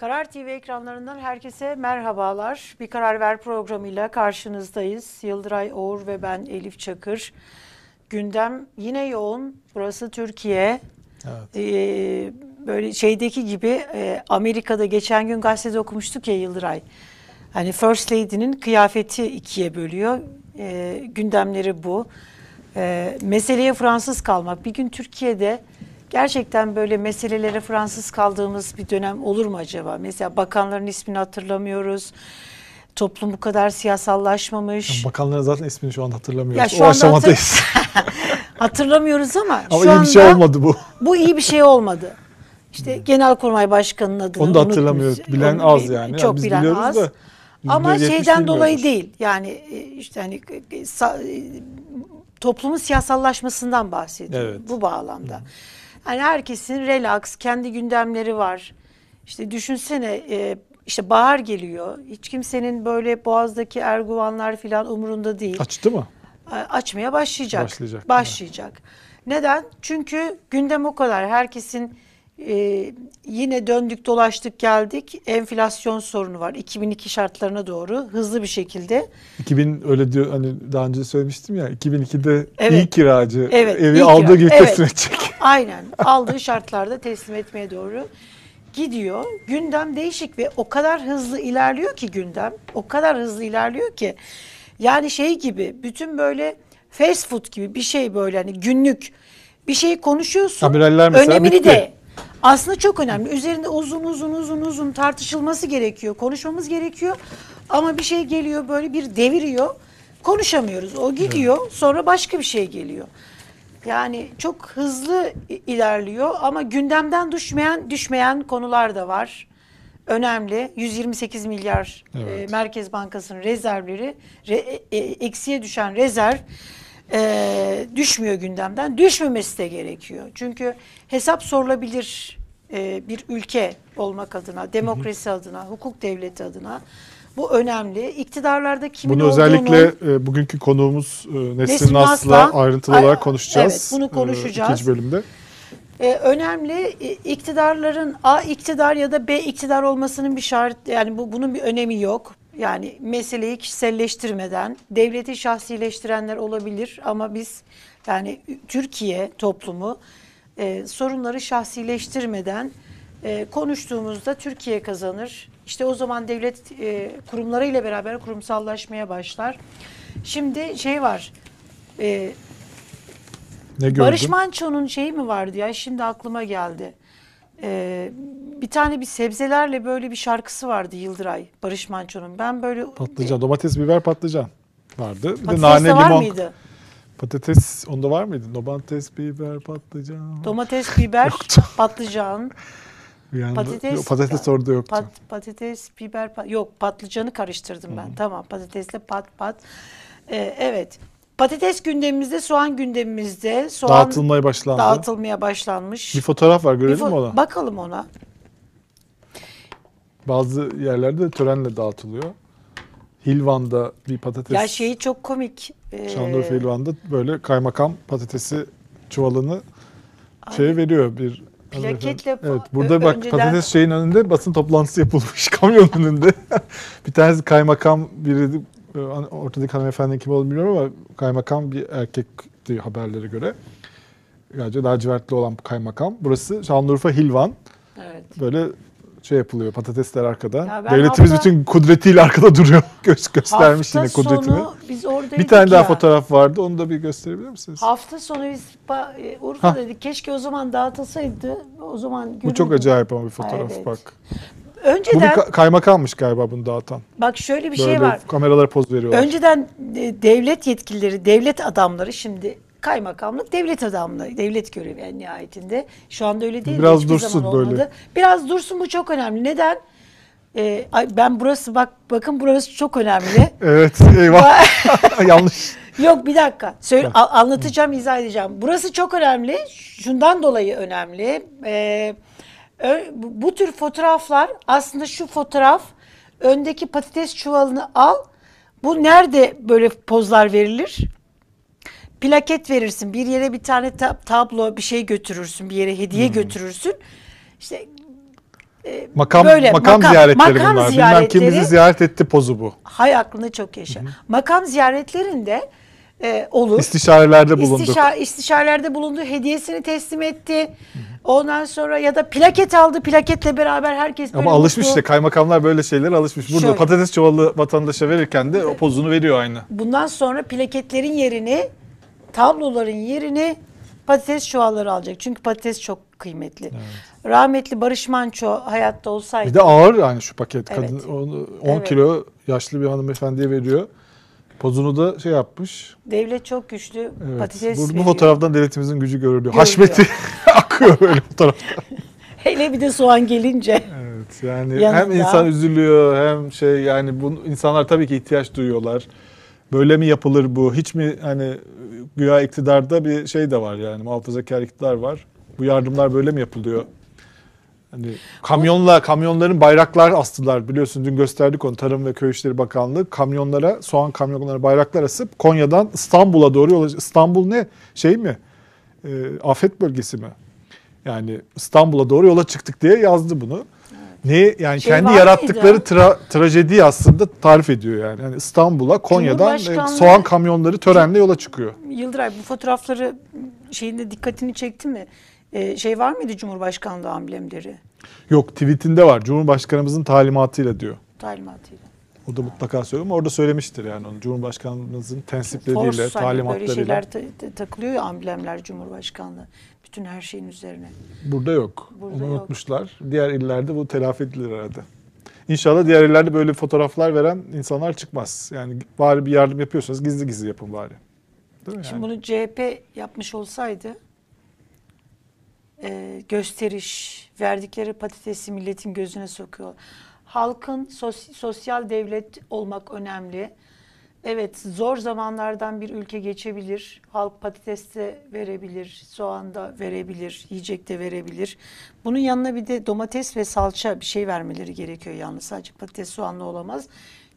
Karar TV ekranlarından herkese merhabalar. Bir Karar Ver programıyla karşınızdayız. Yıldıray Oğur ve ben Elif Çakır. Gündem yine yoğun. Burası Türkiye. Evet. Ee, böyle şeydeki gibi e, Amerika'da geçen gün gazetede okumuştuk ya Yıldıray. Hani First Lady'nin kıyafeti ikiye bölüyor. Ee, gündemleri bu. Ee, meseleye Fransız kalmak. Bir gün Türkiye'de gerçekten böyle meselelere Fransız kaldığımız bir dönem olur mu acaba? Mesela bakanların ismini hatırlamıyoruz. Toplum bu kadar siyasallaşmamış. Bakanların zaten ismini şu an hatırlamıyoruz. Ya şu o aşamadayız. Hatırlamıyoruz ama, Ama şu iyi anda bir şey olmadı bu. bu iyi bir şey olmadı. İşte Genelkurmay Başkanı'nın adını Onu da hatırlamıyoruz. Bilen Onu az yani. Çok Biz bilen biliyoruz az. da Ama %70 şeyden dolayı bilmiyoruz. değil. Yani e, işte hani e, e, toplumun siyasallaşmasından bahsediyor Evet. bu bağlamda. Yani herkesin relax, kendi gündemleri var. İşte düşünsene e, işte bahar geliyor. Hiç kimsenin böyle boğazdaki erguvanlar falan umurunda değil. Açtı mı? Açmaya başlayacak. Başlayacak, Başlayacak. Neden? Çünkü gündem o kadar. Herkesin e, yine döndük dolaştık geldik. Enflasyon sorunu var. 2002 şartlarına doğru hızlı bir şekilde. 2000 öyle diyor hani daha önce söylemiştim ya 2002'de Evet. iyi kiracı Evet, evi iyi aldığı kira. gibi Evet. teslim edecek. Aynen aldığı şartlarda teslim etmeye doğru gidiyor. Gündem değişik ve o kadar hızlı ilerliyor ki gündem. O kadar hızlı ilerliyor ki. Yani şey gibi bütün böyle fast food gibi bir şey böyle hani günlük bir şey konuşuyorsun. Amiraller mesela önemini bitti. de aslında çok önemli. Üzerinde uzun uzun uzun uzun tartışılması gerekiyor. Konuşmamız gerekiyor. Ama bir şey geliyor böyle bir deviriyor. Konuşamıyoruz. O gidiyor. Sonra başka bir şey geliyor. Yani çok hızlı ilerliyor ama gündemden düşmeyen düşmeyen konular da var. Önemli. 128 milyar Evet. e, Merkez Bankası'nın rezervleri re- e, e, eksiye düşen rezerv e, düşmüyor gündemden. Düşmemesi de gerekiyor. Çünkü hesap sorulabilir e, bir ülke olmak adına, demokrasi adına, hukuk devleti adına bu önemli. İktidarlarda kimin Bunu olduğunu özellikle e, bugünkü konuğumuz e, Nesrin Nesrin Nas'la Nas'la, ayrıntılı ay- olarak konuşacağız. evet, bunu e, konuşacağız. ikinci bölümde. Ee, önemli e, iktidarların A iktidar ya da B iktidar olmasının bir şart yani bu bunun bir önemi yok. Yani meseleyi kişiselleştirmeden devleti şahsileştirenler olabilir ama biz yani Türkiye toplumu e, sorunları şahsileştirmeden e, konuştuğumuzda Türkiye kazanır. İşte o zaman devlet e, kurumlarıyla beraber kurumsallaşmaya başlar. Şimdi şey var. E, Ne gördün? Barış Manço'nun şeyi mi vardı ya şimdi aklıma geldi. Ee, bir tane bir sebzelerle böyle bir şarkısı vardı Yıldıray Barış Manço'nun. Ben böyle Patlıcan, domates, biber, patlıcan vardı. Bir de nane, de var limon. mıydı? Patates onda var mıydı? Domates, biber, patlıcan. Domates, biber, patlıcan, Bir anda- patates. Yok, patates orada yoktu. Pat, patates, biber, pa- yok patlıcanı karıştırdım ben. Tamam patatesle pat pat. Ee, evet. Patates gündemimizde, soğan gündemimizde. Soğan Dağıtılmaya başlandı. dağıtılmaya başlanmış. Bir fotoğraf var görelim mi onu? Bakalım ona. Bazı yerlerde de törenle dağıtılıyor. Hilvan'da bir patates. Ya şeyi çok komik. Ee, Şanlıurfa Hilvan'da böyle kaymakam patatesi çuvalını şey veriyor bir Plaketle Evet, burada bak önceden- patates şeyin önünde basın toplantısı yapılmış kamyon önünde. bir tanesi kaymakam biri ortadaki hanımefendi kim olduğunu bilmiyorum ama kaymakam bir erkekti haberlere göre. Galiba lacivertli olan kaymakam. Burası Şanlıurfa Hilvan. Evet. Böyle şey yapılıyor patatesler arkada. Ya Devletimiz hafta- bütün kudretiyle arkada duruyor. Gö- göstermiş yine kudretini. sonu biz oradaydık Bir tane daha ya. fotoğraf vardı. Onu da bir gösterebilir misiniz? Hafta sonu biz e. Urfa'daydık. Keşke o zaman dağıtılsaydı. O zaman Bu çok acayip ama bir fotoğraf Evet. bak. Bu Önceden bir ka- kaymakammış galiba bunu dağıtan. bak şöyle bir Böyle şey var. kameralara poz veriyorlar. Önceden e, devlet yetkilileri, devlet adamları şimdi kaymakamlık devlet adamları, devlet görevi en nihayetinde. Şu anda öyle değil. Biraz hiçbir dursun zaman böyle. Biraz dursun bu çok önemli. Neden? E, ay, ben burası bak bakın burası çok önemli. Evet eyvah. Yanlış. Yok bir dakika. Söyle, anlatacağım, izah edeceğim. Burası çok önemli. Şundan dolayı önemli. Ee, bu, tür fotoğraflar aslında şu fotoğraf öndeki patates çuvalını al. Bu nerede böyle pozlar verilir? Plaket verirsin. Bir yere bir tane ta- tablo bir şey götürürsün. Bir yere hediye götürürsün. İşte e, Makam, böyle makam, ziyaretleri makam bunlar. Bilmem ziyaretleri- kim bizi ziyaret etti pozu bu. hay aklını çok yaşa. Makam ziyaretlerinde e, olur. İstişarelerde bulunduk. İstişa- istişarelerde bulundu, hediyesini teslim etti. Ondan sonra ya da plaket aldı, plaketle beraber herkes böyle Ama alışmış mutlu. işte kaymakamlar böyle şeylere alışmış. Burada Şöyle. patates çuvalı vatandaşa verirken de o pozunu veriyor aynı. Bundan sonra plaketlerin yerini, tabloların yerini patates çuvalları alacak. Çünkü patates çok kıymetli. Rahmetli Barış Manço hayatta olsaydı Bir de ağır yani şu paket. Evet. Kadın onu 10 Evet. kilo yaşlı bir hanımefendiye veriyor. Pozunu da şey yapmış. devlet çok güçlü Evet. patates bu, bu fotoğraftan devletimizin gücü görülüyor. Görülüyor. Haşmeti akıyor böyle fotoğrafta. Hele bir de soğan gelince. Evet yani Yanında. hem insan üzülüyor hem şey yani bu insanlar tabii ki ihtiyaç duyuyorlar. Böyle mi yapılır bu? Hiç mi hani güya iktidarda bir şey de var yani muhafazakar iktidar var. Bu yardımlar böyle mi yapılıyor? Hani kamyonla kamyonların bayraklar astılar biliyorsun dün gösterdik onu Tarım ve Köy İşleri Bakanlığı kamyonlara soğan kamyonlara bayraklar asıp Konya'dan İstanbul'a doğru yola İstanbul ne şey mi? Ee, afet bölgesi mi? Yani İstanbul'a doğru yola çıktık diye yazdı bunu. Ne yani Şey kendi yarattıkları tra- trajediyi aslında tarif ediyor yani. yani İstanbul'a Konya'dan e, soğan kamyonları törenle yola çıkıyor. Yıldıray bu fotoğrafları şeyinde dikkatini çekti mi? Ee, şey var mıydı Cumhurbaşkanlığı amblemleri Yok tweetinde var. Cumhurbaşkanımızın talimatıyla diyor. talimatıyla? O da mutlaka söylüyor ama orada söylemiştir yani onu. Cumhurbaşkanımızın tensipleriyle, Force hani böyle talimatlarıyla. şeyler ta- ta- takılıyor ya amblemler Cumhurbaşkanlığı. Bütün her şeyin üzerine. Burada yok. Burada Onu yok. unutmuşlar. Diğer illerde bu telafi edilir herhalde. İnşallah diğer illerde böyle fotoğraflar veren insanlar çıkmaz. Yani bari bir yardım yapıyorsanız gizli gizli yapın bari. Değil mi Şimdi yani? bunu CHP yapmış olsaydı e, gösteriş, verdikleri patatesi milletin gözüne sokuyor. Halkın sos- sosyal devlet olmak önemli. Evet zor zamanlardan bir ülke geçebilir. Halk patates de verebilir, soğan da verebilir, yiyecek de verebilir. Bunun yanına bir de domates ve salça bir şey vermeleri gerekiyor yalnız. Sadece patates soğanla olamaz.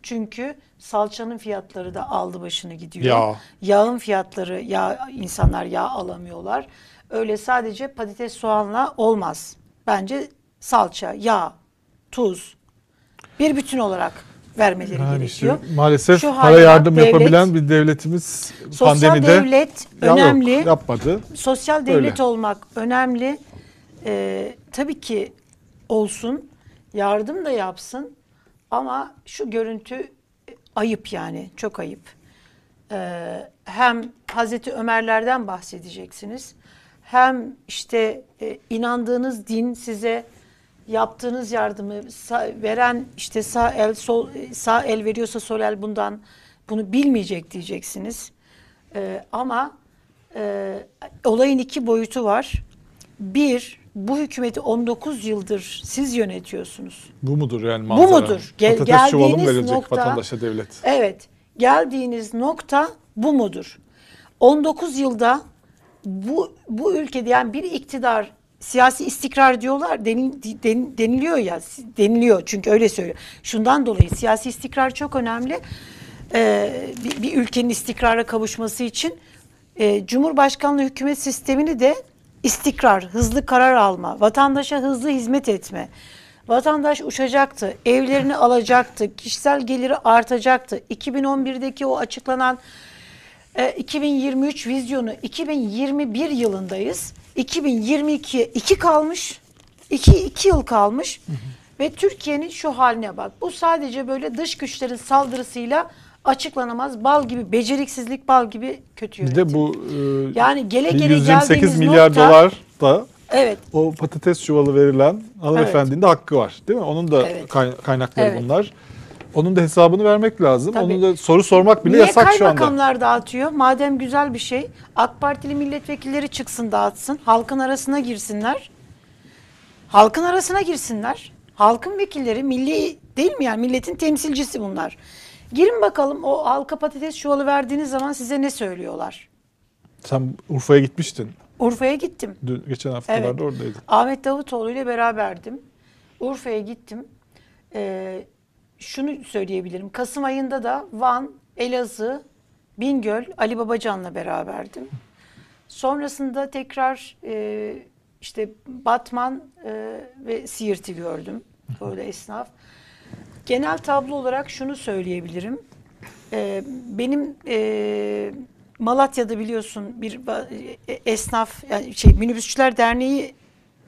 Çünkü salçanın fiyatları da aldı başını gidiyor. Yağ. Yağın fiyatları, yağ, insanlar yağ alamıyorlar. Öyle sadece patates soğanla olmaz. Bence salça, yağ, tuz bir bütün olarak vermeleri Yani gerekiyor. maalesef Şu para yardım devlet- yapabilen bir devletimiz Sosyal pandemide devlet Ya yok, önemli. yapmadı. Sosyal devlet Öyle. olmak önemli. Ee, tabii ki olsun, yardım da yapsın ama şu görüntü e, ayıp yani, çok ayıp. Ee, hem Hazreti Ömerlerden bahsedeceksiniz, hem işte e, inandığınız din size yaptığınız yardımı sa- veren işte sağ el sol sağ el veriyorsa sol el bundan bunu bilmeyecek diyeceksiniz. Ee, ama e, olayın iki boyutu var. Bir, bu hükümeti 19 yıldır siz yönetiyorsunuz. Bu mudur yani Bu manzara? mudur. Gel- Patates çuvalı mı geldiğiniz verilecek nokta- vatandaşa devlet? Evet, geldiğiniz nokta bu mudur? 19 yılda bu bu ülkede yani bir iktidar siyasi istikrar diyorlar denil- den- deniliyor ya deniliyor çünkü öyle söylüyor. Şundan dolayı siyasi istikrar çok önemli. Ee, bir, bir ülkenin istikrara kavuşması için e, Cumhurbaşkanlığı hükümet sistemini de istikrar, hızlı karar alma, vatandaşa hızlı hizmet etme. Vatandaş uçacaktı, evlerini alacaktı, kişisel geliri artacaktı. 2011'deki o açıklanan e, 2023 vizyonu 2021 yılındayız. 2022'ye 2 kalmış. 2 2 yıl kalmış. Ve Türkiye'nin şu haline bak. Bu sadece böyle dış güçlerin saldırısıyla açıklanamaz bal gibi beceriksizlik bal gibi kötü Bir yönetim. de bu e, Yani gele bir gele 128 geldiğimiz milyar nokta- dolar da Evet. o patates çuvalı verilen hanımefendinin de hakkı var. Değil mi? Onun da Evet. kay- kaynakları Evet. bunlar. Onun da hesabını vermek lazım. Tabii. Onun da soru sormak bile Niye yasak şu anda. kaymakamlar dağıtıyor? Madem güzel bir şey. AK Partili milletvekilleri çıksın dağıtsın. Halkın arasına girsinler. Halkın arasına girsinler. Halkın vekilleri milli değil mi yani milletin temsilcisi bunlar. Girin bakalım o halka patates çuvalı verdiğiniz zaman size ne söylüyorlar? Sen Urfa'ya gitmiştin. Urfa'ya gittim. Dün, geçen haftalarda Evet. oradaydın. Ahmet Davutoğlu ile beraberdim. Urfa'ya gittim. Ee, şunu söyleyebilirim. Kasım ayında da Van, Elazığ, Bingöl, Ali Babacan'la beraberdim. Sonrasında tekrar e, işte Batman e, ve Siirt'i gördüm. Orada esnaf. Genel tablo olarak şunu söyleyebilirim. E, benim e, Malatya'da biliyorsun bir e, esnaf yani şey minibüsçüler derneği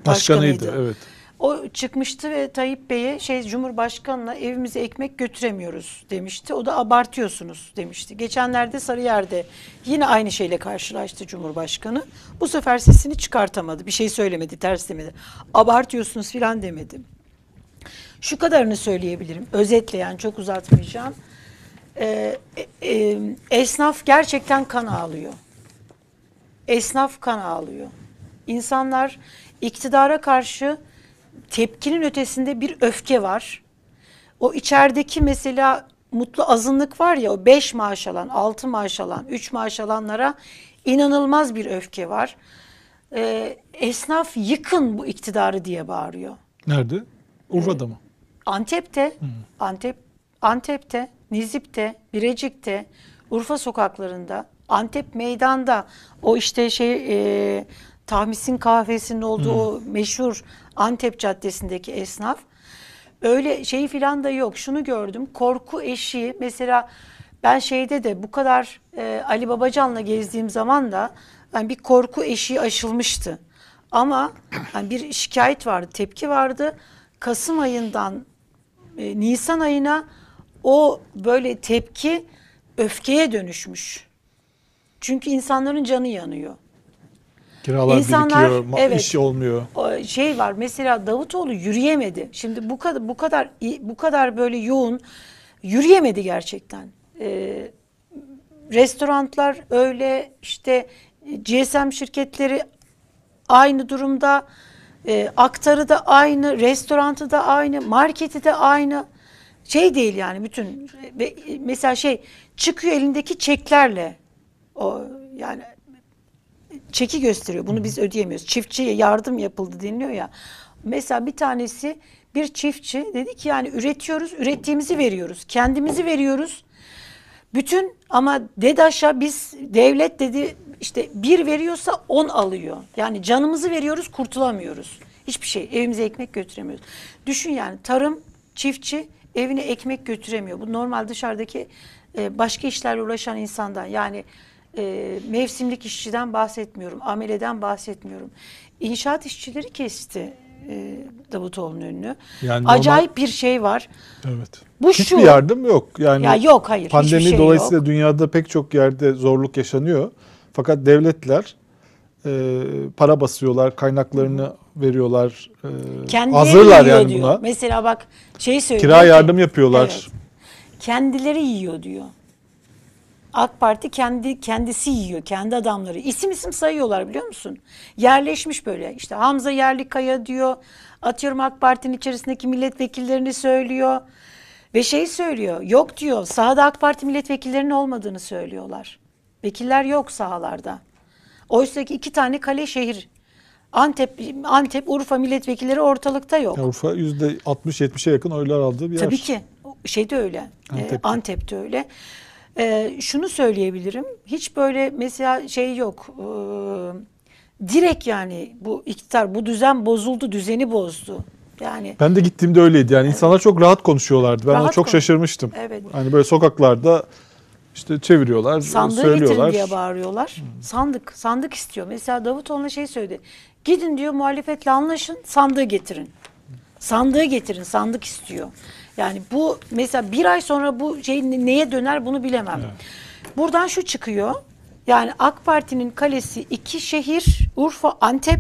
Başkanıydı başkanıydı. evet. O çıkmıştı ve Tayyip Bey'e şey Cumhurbaşkanı'na evimize ekmek götüremiyoruz demişti. O da abartıyorsunuz demişti. Geçenlerde Sarıyer'de yine aynı şeyle karşılaştı Cumhurbaşkanı. Bu sefer sesini çıkartamadı. Bir şey söylemedi, ters demedi. Abartıyorsunuz filan demedi. Şu kadarını söyleyebilirim. Özetle yani çok uzatmayacağım. Ee, e- e, esnaf gerçekten kan ağlıyor. Esnaf kan ağlıyor. İnsanlar iktidara karşı tepkinin ötesinde bir öfke var. O içerideki mesela mutlu azınlık var ya o 5 maaş alan, 6 maaş alan, 3 maaş alanlara inanılmaz bir öfke var. Ee, esnaf yıkın bu iktidarı diye bağırıyor. Nerede? Urfa'da mı? Antep'te, Antep, Antep'te, Nizip'te, Birecik'te, Urfa sokaklarında, Antep meydanda o işte şey e, Tahmis'in kahvesinin olduğu o meşhur Antep Caddesi'ndeki esnaf öyle şey filan da yok. Şunu gördüm. Korku eşiği mesela ben şeyde de bu kadar e, Ali Babacan'la gezdiğim zaman da yani bir korku eşiği aşılmıştı. Ama hani bir şikayet vardı, tepki vardı. Kasım ayından e, Nisan ayına o böyle tepki öfkeye dönüşmüş. Çünkü insanların canı yanıyor. Kiralar İnsanlar, birikiyor, evet. iş olmuyor. Şey var mesela Davutoğlu yürüyemedi. Şimdi bu kadar bu kadar bu kadar böyle yoğun yürüyemedi gerçekten. Ee, restoranlar öyle işte GSM şirketleri aynı durumda. E, aktarı da aynı, restoranı da aynı, marketi de aynı. Şey değil yani bütün ve mesela şey çıkıyor elindeki çeklerle o yani çeki gösteriyor. Bunu biz ödeyemiyoruz. Çiftçiye yardım yapıldı deniliyor ya. Mesela bir tanesi bir çiftçi dedi ki yani üretiyoruz, ürettiğimizi veriyoruz. Kendimizi veriyoruz. Bütün ama DEDAŞ'a biz devlet dedi işte bir veriyorsa on alıyor. Yani canımızı veriyoruz kurtulamıyoruz. Hiçbir şey evimize ekmek götüremiyoruz. Düşün yani tarım çiftçi evine ekmek götüremiyor. Bu normal dışarıdaki e, başka işlerle uğraşan insandan yani e, mevsimlik işçiden bahsetmiyorum. Ameleden bahsetmiyorum. İnşaat işçileri kesti e, Davutoğlu'nun önünü. Yani normal- Acayip bir şey var. Evet. Bu Hiçbir şu. yardım yok. Yani Ya yok hayır. pandemi şey dolayısıyla yok. dünyada pek çok yerde zorluk yaşanıyor. Fakat devletler e, para basıyorlar, kaynaklarını veriyorlar. E, Kendileri hazırlar yani diyor. buna. Mesela bak şey söylüyor. Kira ki- yardım yapıyorlar. Evet. Kendileri yiyor diyor. AK Parti kendi kendisi yiyor, kendi adamları. İsim isim sayıyorlar biliyor musun? Yerleşmiş böyle. İşte Hamza Yerlikaya diyor. Atıyorum AK Parti'nin içerisindeki milletvekillerini söylüyor. Ve şey söylüyor. Yok diyor. Sahada AK Parti milletvekillerinin olmadığını söylüyorlar. Vekiller yok sahalarda. Oysa ki iki tane kale şehir. Antep, Antep, Urfa milletvekilleri ortalıkta yok. Ya Urfa %60-70'e yakın oylar aldığı bir yer. Tabii ki. Şey de öyle. Antep'te. Antep'te, Antep'te öyle. Ee, şunu söyleyebilirim. Hiç böyle mesela şey yok. Ee, direkt yani bu iktidar, bu düzen bozuldu, düzeni bozdu. Yani Ben de gittiğimde öyleydi. Yani insanlar çok rahat konuşuyorlardı. Ben ona Rahat çok konuş- şaşırmıştım. Evet. Hani böyle sokaklarda işte çeviriyorlar, sandığı söylüyorlar. getirin diye bağırıyorlar. Sandık, sandık istiyor. Mesela Davutoğlu'na şey söyledi. Gidin diyor muhalefetle anlaşın, sandığı getirin. Sandığı getirin, sandık istiyor. Yani bu mesela bir ay sonra bu şey ne- neye döner bunu bilemem. Buradan şu çıkıyor. Yani AK Parti'nin kalesi iki şehir, Urfa, Antep,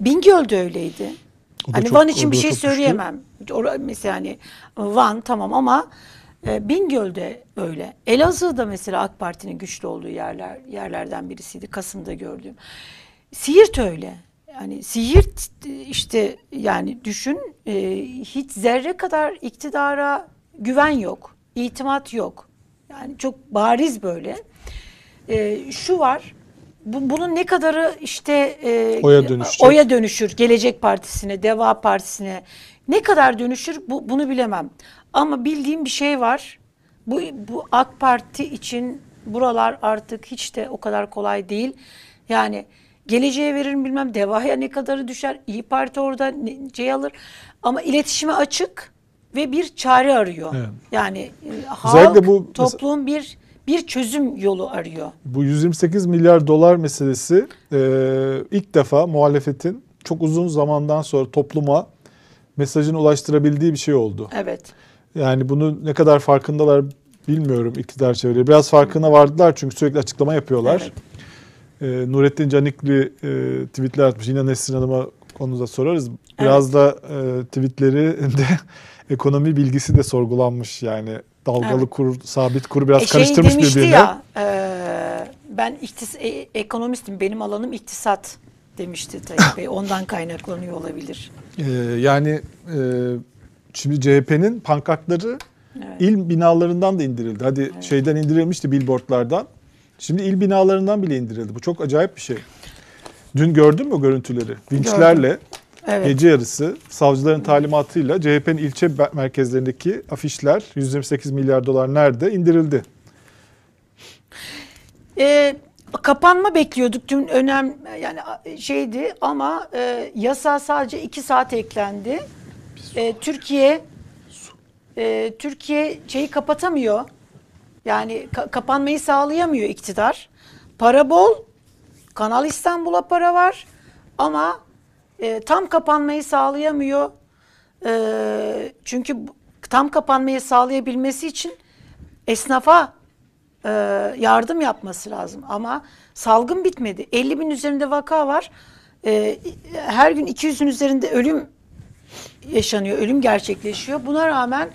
Bingöl'de öyleydi. O da Hani çok- Van için bir şey söyleyemem. Ora- Mesela hani Van tamam ama e, Bingöl'de öyle. Elazığ'da mesela AK Parti'nin güçlü olduğu yerler yerlerden birisiydi. Kasım'da gördüğüm. Siirt öyle. Yani Siirt e, işte yani düşün e, hiç zerre kadar iktidara güven yok. itimat yok. Yani çok bariz böyle. E, şu var. Bu, bunun ne kadarı işte e, Oya dönüşecek. oya dönüşür Gelecek Partisi'ne, Deva Partisi'ne ne kadar dönüşür bu, bunu bilemem. Ama bildiğim bir şey var. Bu, bu AK Parti için buralar artık hiç de o kadar kolay değil. Yani Geleceğe verir bilmem devaya ne kadarı düşer. İyi Parti orada şey alır. Ama iletişime açık ve bir çare arıyor. Evet. Yani e, Özellikle halk, bu- toplum bir bir çözüm yolu arıyor. Bu 128 milyar dolar meselesi e, ilk defa muhalefetin çok uzun zamandan sonra topluma mesajını ulaştırabildiği bir şey oldu. Evet. Yani bunu ne kadar farkındalar bilmiyorum iktidar çevreleri. Biraz farkına vardılar çünkü sürekli açıklama yapıyorlar. E, Nurettin Canikli e, tweetler atmış. Yine Nesrin Hanım'a konuda sorarız. Biraz da e, tweetleri de ekonomi bilgisi de sorgulanmış yani. Dalgalı Evet. kur, sabit kur biraz E, şey karıştırmış demişti birbirine. ya, e, ben iktis e, ekonomistim, benim alanım iktisat demişti Tayyip Bey. Ondan kaynaklanıyor olabilir. Ee, yani e, şimdi CHP'nin pankartları Evet. il binalarından da indirildi. Hadi şeyden indirilmişti billboardlardan. Şimdi il binalarından bile indirildi. Bu çok acayip bir şey. Dün gördün mü o görüntüleri? Vinçlerle Evet. gece yarısı savcıların talimatıyla CHP'nin ilçe merkezlerindeki afişler 128 milyar dolar nerede indirildi. E, kapanma bekliyorduk dün önem yani şeydi ama e, yasa sadece iki saat eklendi. E, Türkiye e, Türkiye şeyi kapatamıyor. Yani ka- kapanmayı sağlayamıyor iktidar. Para bol. Kanal İstanbul'a para var. Ama e, tam kapanmayı sağlayamıyor. E, çünkü tam kapanmayı sağlayabilmesi için esnafa e, yardım yapması lazım. Ama salgın bitmedi. 50 bin üzerinde vaka var. E, her gün 200'ün üzerinde ölüm yaşanıyor, ölüm gerçekleşiyor. Buna rağmen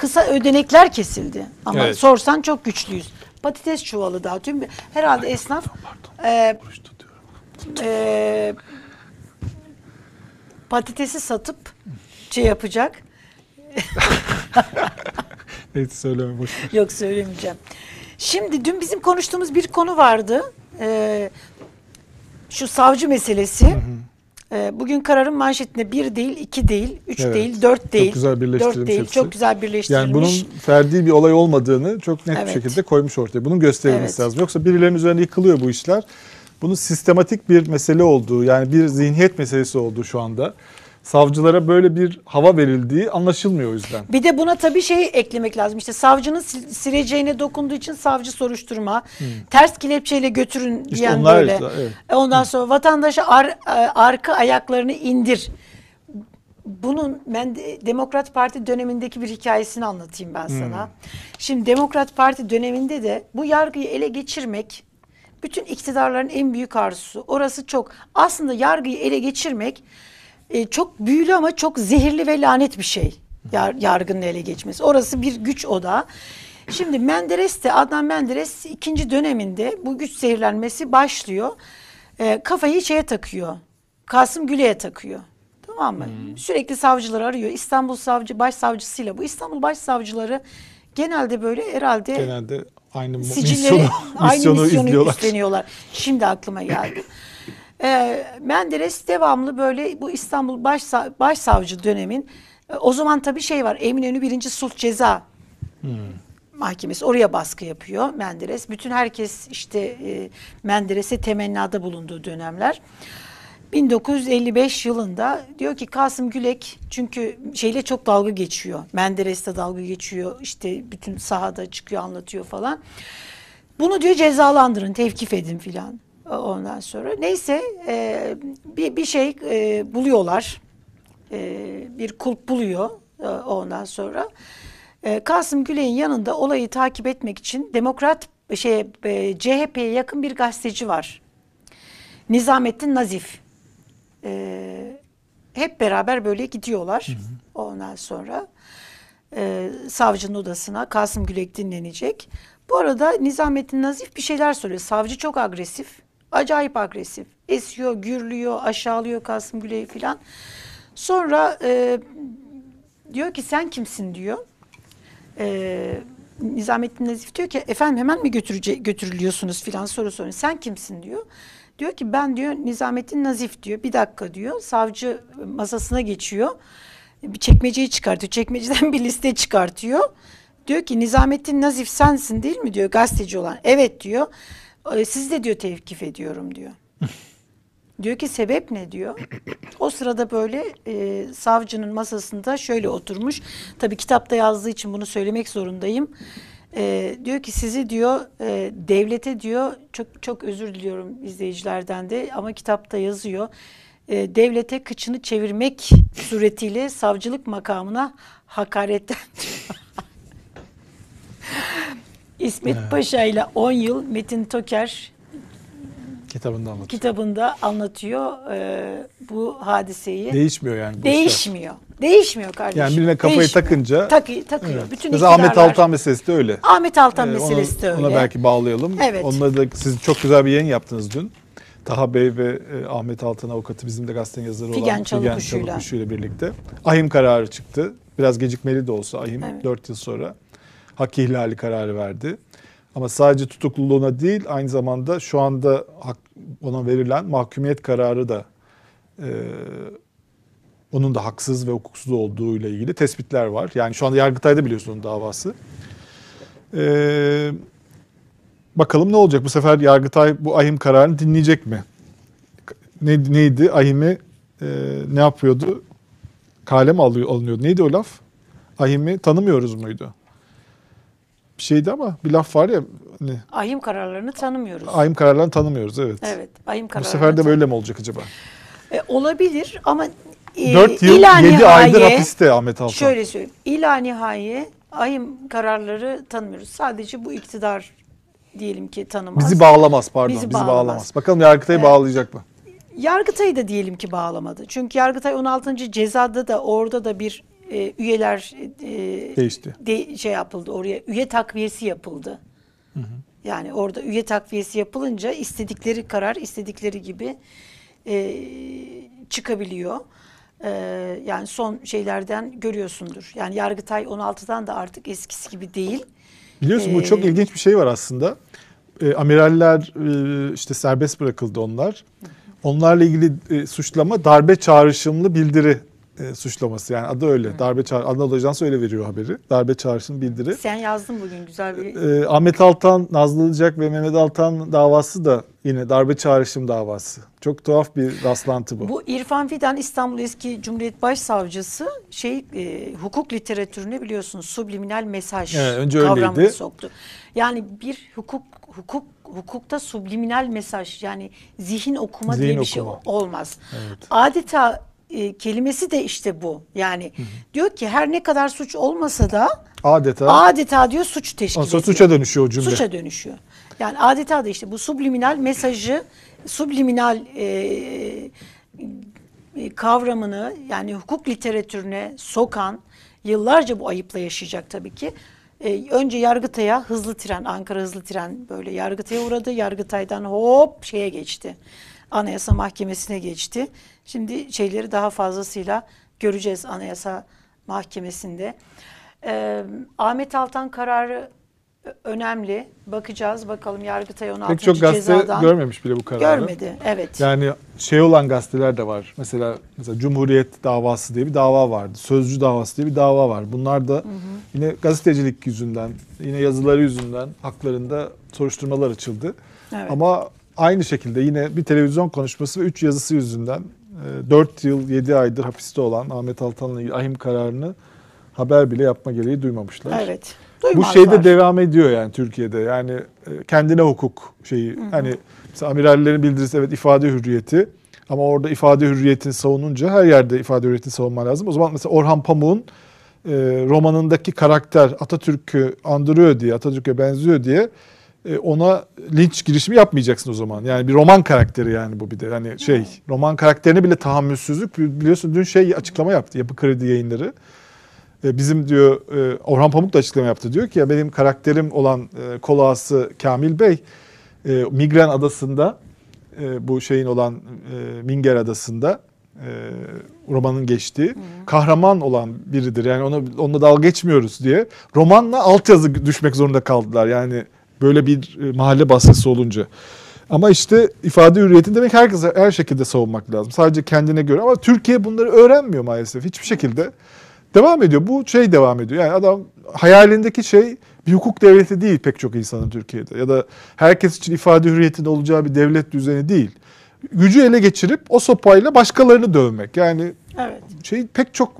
kısa ödenekler kesildi. Ama Evet. sorsan çok güçlüyüz. Patates çuvalı dağıtıyor. Herhalde esnaf e, e, patatesi satıp şey yapacak. Neyse söyleme boş ver. Yok söylemeyeceğim. Şimdi dün bizim konuştuğumuz bir konu vardı. Ee, şu savcı meselesi. Ee, bugün kararın manşetinde bir değil, iki değil, üç Evet. değil, dört Çok değil. güzel birleştirilmiş Dört değil, hepsi. çok güzel birleştirilmiş. Yani bunun ferdi bir olay olmadığını çok net bir Evet. şekilde koymuş ortaya. Bunun gösterilmesi Evet. lazım. Yoksa birilerinin üzerine yıkılıyor bu işler. Bunun sistematik bir mesele olduğu, yani bir zihniyet meselesi olduğu şu anda. Savcılara böyle bir hava verildiği anlaşılmıyor o yüzden. Bir de buna tabii şey eklemek lazım. İşte savcının sil- sileceğine dokunduğu için savcı soruşturma. Ters kelepçeyle götürün İşte diyen onlar böyle. işte, evet. Ondan sonra vatandaşa ar- e, arka ayaklarını indir. Bunun ben de- Demokrat Parti dönemindeki bir hikayesini anlatayım ben sana. Şimdi Demokrat Parti döneminde de bu yargıyı ele geçirmek bütün iktidarların en büyük arzusu. Orası çok. Aslında yargıyı ele geçirmek e, çok büyülü ama çok zehirli ve lanet bir şey. Yar, yargının ele geçmesi. Orası bir güç odağı. Şimdi Menderes de Adnan Menderes ikinci döneminde bu güç zehirlenmesi başlıyor. E, kafayı şeye takıyor. Kasım Güle'ye takıyor. Tamam mı? Sürekli savcıları arıyor. İstanbul Savcı Başsavcısıyla bu İstanbul Başsavcıları genelde böyle herhalde Genelde aynı sicilleri misyonu, aynı misyonu misyonu izliyorlar. üstleniyorlar. Şimdi aklıma geldi. Ee, Menderes devamlı böyle bu İstanbul Başsa- Başsavcı dönemin e, o zaman tabii şey var Eminönü birinci sulh ceza mahkemesi oraya baskı yapıyor Menderes. Bütün herkes işte e, Menderes'e temennada bulunduğu dönemler. 1955 yılında diyor ki Kasım Gülek çünkü şeyle çok dalga geçiyor. Menderes'le dalga geçiyor. işte bütün sahada çıkıyor anlatıyor falan. Bunu diyor cezalandırın, tevkif edin filan. Ondan sonra neyse e, bir bir şey e, buluyorlar. E, bir kulp buluyor e, ondan sonra. E, Kasım Güley'in yanında olayı takip etmek için Demokrat şey e, CHP'ye yakın bir gazeteci var. Nizamettin Nazif. E, hep beraber böyle gidiyorlar. Ondan sonra e, savcının odasına Kasım Gülek dinlenecek. Bu arada Nizamettin Nazif bir şeyler söylüyor. Savcı çok agresif. Acayip agresif. Esiyor, gürlüyor, aşağılıyor Kasım Gülek'i filan. Sonra e, diyor ki sen kimsin diyor. E, Nizamettin Nazif diyor ki efendim hemen mi götürece götürülüyorsunuz filan soru soruyor. Sen kimsin diyor. Diyor ki ben diyor Nizamettin Nazif diyor. Bir dakika diyor. Savcı masasına geçiyor. Bir çekmeceyi çıkartıyor. Çekmeceden bir liste çıkartıyor. Diyor ki Nizamettin Nazif sensin değil mi diyor gazeteci olan. Evet diyor. "E, Siz de diyor tevkif ediyorum diyor. Diyor ki sebep ne diyor. O sırada böyle e, savcının masasında şöyle oturmuş. Tabii kitapta yazdığı için bunu söylemek zorundayım. E, diyor ki sizi diyor e, devlete diyor çok çok özür diliyorum izleyicilerden de ama kitapta yazıyor. E, devlete kıçını çevirmek suretiyle savcılık makamına hakaretten İsmet Paşa ile 10 yıl Metin Toker Kitabında anlatıyor. kitabında anlatıyor e, bu hadiseyi. Değişmiyor yani. bu işler. Değişmiyor. Değişmiyor kardeşim. Yani birine kafayı Değişmiyor. takınca- Takı- takıyor. Evet. Bütün Mesela Ahmet Altan meselesi de öyle. Ahmet Altan Ee, meselesi ona, de öyle. Ona belki bağlayalım. Evet. Onunla da siz çok güzel bir yayın yaptınız dün. Taha Bey ve e, Ahmet Altan avukatı bizim de gazetenin yazarı Figen olan Çalıkuşu'yla. Çalıkuşu'yla birlikte. Ahim kararı çıktı. Biraz gecikmeli de olsa Ahim Evet. 4 yıl sonra hak ihlali kararı verdi. Ama sadece tutukluluğuna değil aynı zamanda şu anda ona verilen mahkumiyet kararı da e, onun da haksız ve hukuksuz olduğu ile ilgili tespitler var. Yani şu anda Yargıtay'da biliyorsunuz onun davası. Ee, bakalım ne olacak? Bu sefer Yargıtay bu ahim kararını dinleyecek mi? Ne, neydi? Ahim'i e, ne yapıyordu? Kale mi alıyor, alınıyordu? Neydi o laf? Ahim'i tanımıyoruz muydu? Bir şeydi ama bir laf var ya hani, Ahim kararlarını tanımıyoruz. ahim kararlarını tanımıyoruz evet. Evet. Bu kararlarını sefer de böyle mi olacak acaba? E, olabilir ama e, 4 yıl ila 7 aydır nihaye- hapiste Ahmet Altan. Şöyle söyleyeyim. İla nihaye ahim kararları tanımıyoruz. Sadece bu iktidar diyelim ki tanımaz. Bizi bağlamaz pardon. Bizi Bizi, bağlamaz. bağlamaz. Bakalım Yargıtay Evet. bağlayacak mı? Yargıtay'ı da diyelim ki bağlamadı. Çünkü Yargıtay 16. cezada da orada da bir e, üyeler e, Değişti. de, şey yapıldı oraya üye takviyesi yapıldı. Yani orada üye takviyesi yapılınca istedikleri karar istedikleri gibi e, çıkabiliyor. E, yani son şeylerden görüyorsundur. Yani Yargıtay 16'dan da artık eskisi gibi değil. Biliyorsun bu Ee, çok ilginç bir şey var aslında. E, amiraller e, işte serbest bırakıldı onlar. Onlarla ilgili e, suçlama darbe çağrışımlı bildiri e, suçlaması. Yani adı öyle. Darbe çağrı Anadolu Ajansı öyle veriyor haberi. Darbe çağrışımlı bildiri. Sen yazdın bugün güzel bir E, Ahmet Altan, Nazlı Ilıcak ve Mehmet Altan davası da yine darbe çağrışım davası. Çok tuhaf bir rastlantı bu. Bu İrfan Fidan İstanbul eski Cumhuriyet Başsavcısı şey e, hukuk literatürüne biliyorsunuz subliminal mesaj Evet, önce kavramını öyleydi. soktu. Yani bir hukuk hukuk hukukta subliminal mesaj yani zihin okuma Zihin diye bir şey okuma. olmaz. Evet. Adeta e, kelimesi de işte bu. Yani diyor ki her ne kadar suç olmasa da Adeta adeta diyor suç teşkil ediyor. suça dönüşüyor o cümle. Suça dönüşüyor. Yani adeta da işte bu subliminal mesajı, subliminal e, e, kavramını yani hukuk literatürüne sokan yıllarca bu ayıpla yaşayacak tabii ki. E, önce Yargıtay'a hızlı tren, Ankara hızlı tren böyle Yargıtay'a uğradı. Yargıtay'dan hop şeye geçti. Anayasa Mahkemesi'ne geçti. Şimdi şeyleri daha fazlasıyla göreceğiz Anayasa Mahkemesi'nde. E, Ahmet Altan kararı önemli. Bakacağız bakalım Yargıtay 16. Pek çok gazete cezadan. görmemiş bile bu kararı. Görmedi. Evet. Yani şey olan gazeteler de var. Mesela mesela Cumhuriyet davası diye bir dava vardı. Sözcü davası diye bir dava var. Bunlar da yine gazetecilik yüzünden, yine yazıları yüzünden haklarında soruşturmalar açıldı. Evet. Ama aynı şekilde yine bir televizyon konuşması ve 3 yazısı yüzünden 4 yıl 7 aydır hapiste olan Ahmet Altan'la ilgili ahim kararını haber bile yapma gereği duymamışlar. Evet. Bu Duymazlar. şeyde devam ediyor yani Türkiye'de. Yani e, kendine hukuk şeyi. Hani mesela amirallerin bildirisi evet ifade hürriyeti. Ama orada ifade hürriyetini savununca her yerde ifade hürriyetini savunman lazım. O zaman mesela Orhan Pamuk'un e, romanındaki karakter Atatürk'ü andırıyor diye, Atatürk'e benziyor diye e, ona linç girişimi yapmayacaksın o zaman. Yani bir roman karakteri yani bu bir de. Hani şey roman karakterine bile tahammülsüzlük biliyorsun dün şey açıklama yaptı Yapı Kredi Yayınları. E, Bizim diyor e, Orhan Pamuk da açıklama yaptı. Diyor ki ya benim karakterim olan e, kol ağası Kamil Bey e, Migren adasında e, bu şeyin olan e, Minger adasında e, romanın geçtiği kahraman olan biridir. Yani ona onunla dalga geçmiyoruz diye romanla altyazı düşmek zorunda kaldılar. Yani böyle bir e, mahalle baskısı olunca. Ama işte ifade hürriyetini demek herkese her şekilde savunmak lazım. Sadece kendine göre ama Türkiye bunları öğrenmiyor maalesef hiçbir şekilde. Devam ediyor. Bu şey devam ediyor. Yani adam hayalindeki şey bir hukuk devleti değil pek çok insanın Türkiye'de. Ya da herkes için ifade hürriyetinin olacağı bir devlet düzeni değil. gücü ele geçirip o sopayla başkalarını dövmek. Yani Evet. şey pek çok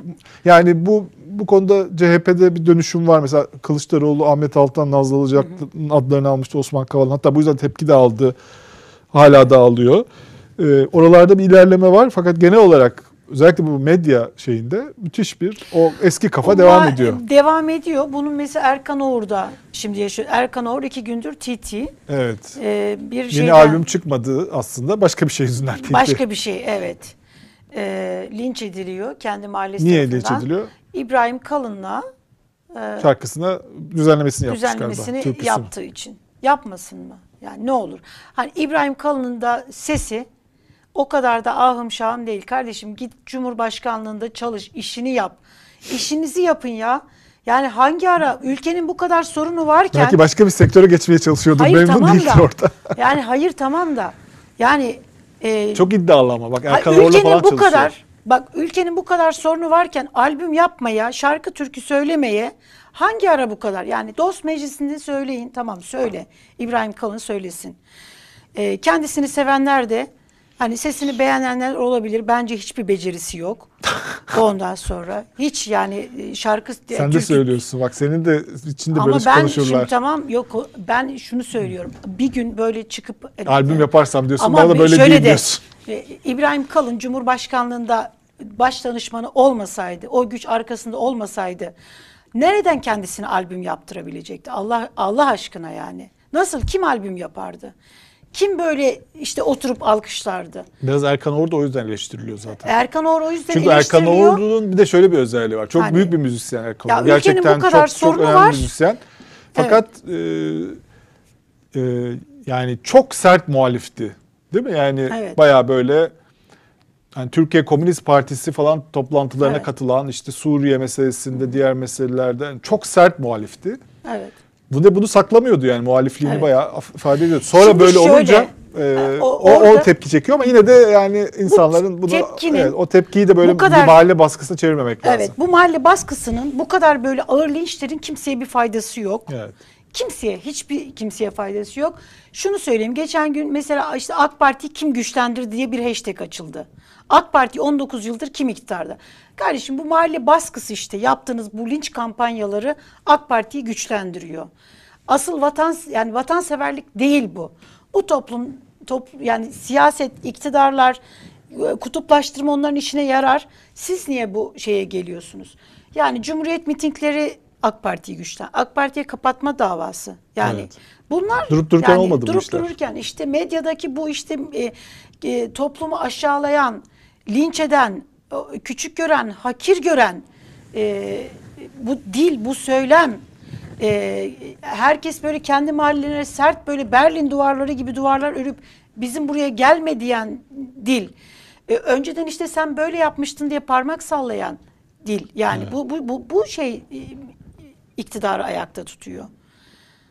yani bu bu konuda CHP'de bir dönüşüm var. Mesela Kılıçdaroğlu, Ahmet Altan, Nazlı Ilıcalı'nın adlarını almıştı Osman Kavala. Hatta bu yüzden tepki de aldı. Hala da alıyor. Ee, oralarda bir ilerleme var fakat genel olarak özellikle bu medya şeyinde müthiş bir o eski kafa Ama devam ediyor. Devam ediyor. Bunun mesela Erkan Oğur'da şimdi yaşıyor. Erkan Oğur iki gündür TT. Evet. Ee, bir Yeni şeyden, albüm çıkmadı aslında başka bir şey yüzünden. Başka bir şey evet. Ee, linç ediliyor kendi mahallesi Niye linç tarafından. ediliyor? İbrahim Kalın'la e, Şarkısına düzenlemesini yapmış düzenlemesini galiba. Yaptığı için. Yapmasın mı? Yani ne olur? Hani İbrahim Kalın'ın da sesi o kadar da ahım şahım değil. Kardeşim git Cumhurbaşkanlığında çalış, işini yap. İşinizi yapın ya. Yani hangi ara ülkenin bu kadar sorunu varken Belki başka bir sektöre geçmeye çalışıyordu. Hayır Memnun tamam da. orada. yani hayır tamam da. Yani e, Çok iddialı ama bak Erkan Orla falan bu çalışıyor. kadar bak ülkenin bu kadar sorunu varken albüm yapmaya, şarkı türkü söylemeye hangi ara bu kadar? Yani dost meclisinde söyleyin tamam söyle. İbrahim Kalın söylesin. Ee, kendisini sevenler de hani sesini beğenenler olabilir. Bence hiçbir becerisi yok. Ondan sonra hiç yani e, şarkı Sen de türkü- söylüyorsun bak senin de içinde Ama böyle ben konuşurlar. şimdi tamam yok ben şunu söylüyorum. Bir gün böyle çıkıp Albüm yaparsam diyorsun ama bana da böyle şöyle değil de, diyorsun. e, İbrahim Kalın Cumhurbaşkanlığında baş danışmanı olmasaydı, o güç arkasında olmasaydı nereden kendisine albüm yaptırabilecekti? Allah Allah aşkına yani. Nasıl kim albüm yapardı? Kim böyle işte oturup alkışlardı? Biraz Erkan Orda o yüzden eleştiriliyor zaten. Erkan Oğur o yüzden Çünkü Erkan eleştiriliyor. Ordu'nun bir de şöyle bir özelliği var. Çok Hani- büyük bir müzisyen Erkan Ya Ordu. ülkenin bu Gerçekten kadar çok çok sorunu önemli var. bir müzisyen. Fakat e, e, yani çok sert muhalifti. Değil mi? Yani Evet. bayağı böyle yani Türkiye Komünist Partisi falan toplantılarına Evet. katılan işte Suriye meselesinde diğer meselelerde yani çok sert muhalifti. Evet. Bu da bunu saklamıyordu yani muhalifliğini Evet. bayağı ifade ediyordu. Sonra Şimdi böyle şöyle, olunca e, e, o, o- o, orada- tepki çekiyor ama yine de yani insanların bunu tepkinin- evet, o tepkiyi de böyle bu kadar- bir mahalle baskısına çevirmemek lazım. Evet, bu mahalle baskısının bu kadar böyle ağır linçlerin kimseye bir faydası yok. Evet. Kimseye, hiçbir kimseye faydası yok. Şunu söyleyeyim, geçen gün mesela işte AK Parti kim güçlendir diye bir hashtag açıldı. AK Parti 19 yıldır kim iktidarda? Kardeşim bu mahalle baskısı işte yaptığınız bu linç kampanyaları AK Parti'yi güçlendiriyor. Asıl vatan yani vatanseverlik değil bu. Bu toplum top, yani siyaset, iktidarlar, e, kutuplaştırma onların işine yarar. Siz niye bu şeye geliyorsunuz? Yani Cumhuriyet mitingleri AK Parti'yi güçlen. AK Parti'ye kapatma davası. Yani Evet. bunlar Durup dururken yani olmadı bu durup işler. dururken işte medyadaki bu işte e, e, toplumu aşağılayan, linç eden, küçük gören, hakir gören e, bu dil, bu söylem e, herkes böyle kendi mahallelerine sert böyle Berlin duvarları gibi duvarlar örüp bizim buraya gelme diyen dil. E, önceden işte sen böyle yapmıştın diye parmak sallayan dil. Yani bu, bu, bu, bu şey e, iktidarı ayakta tutuyor.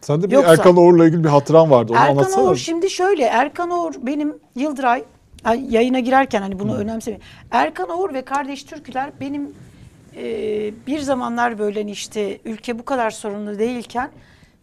Sen de bir Yoksa- Erkan Oğur'la ilgili bir hatıran vardı. Onu Erkan anlatsana. Oğur şimdi şöyle Erkan Oğur benim Yıldıray ay, yayına girerken hani bunu önemsemiyorum. Erkan Oğur ve Kardeş Türküler benim e, bir zamanlar böyle hani işte ülke bu kadar sorunlu değilken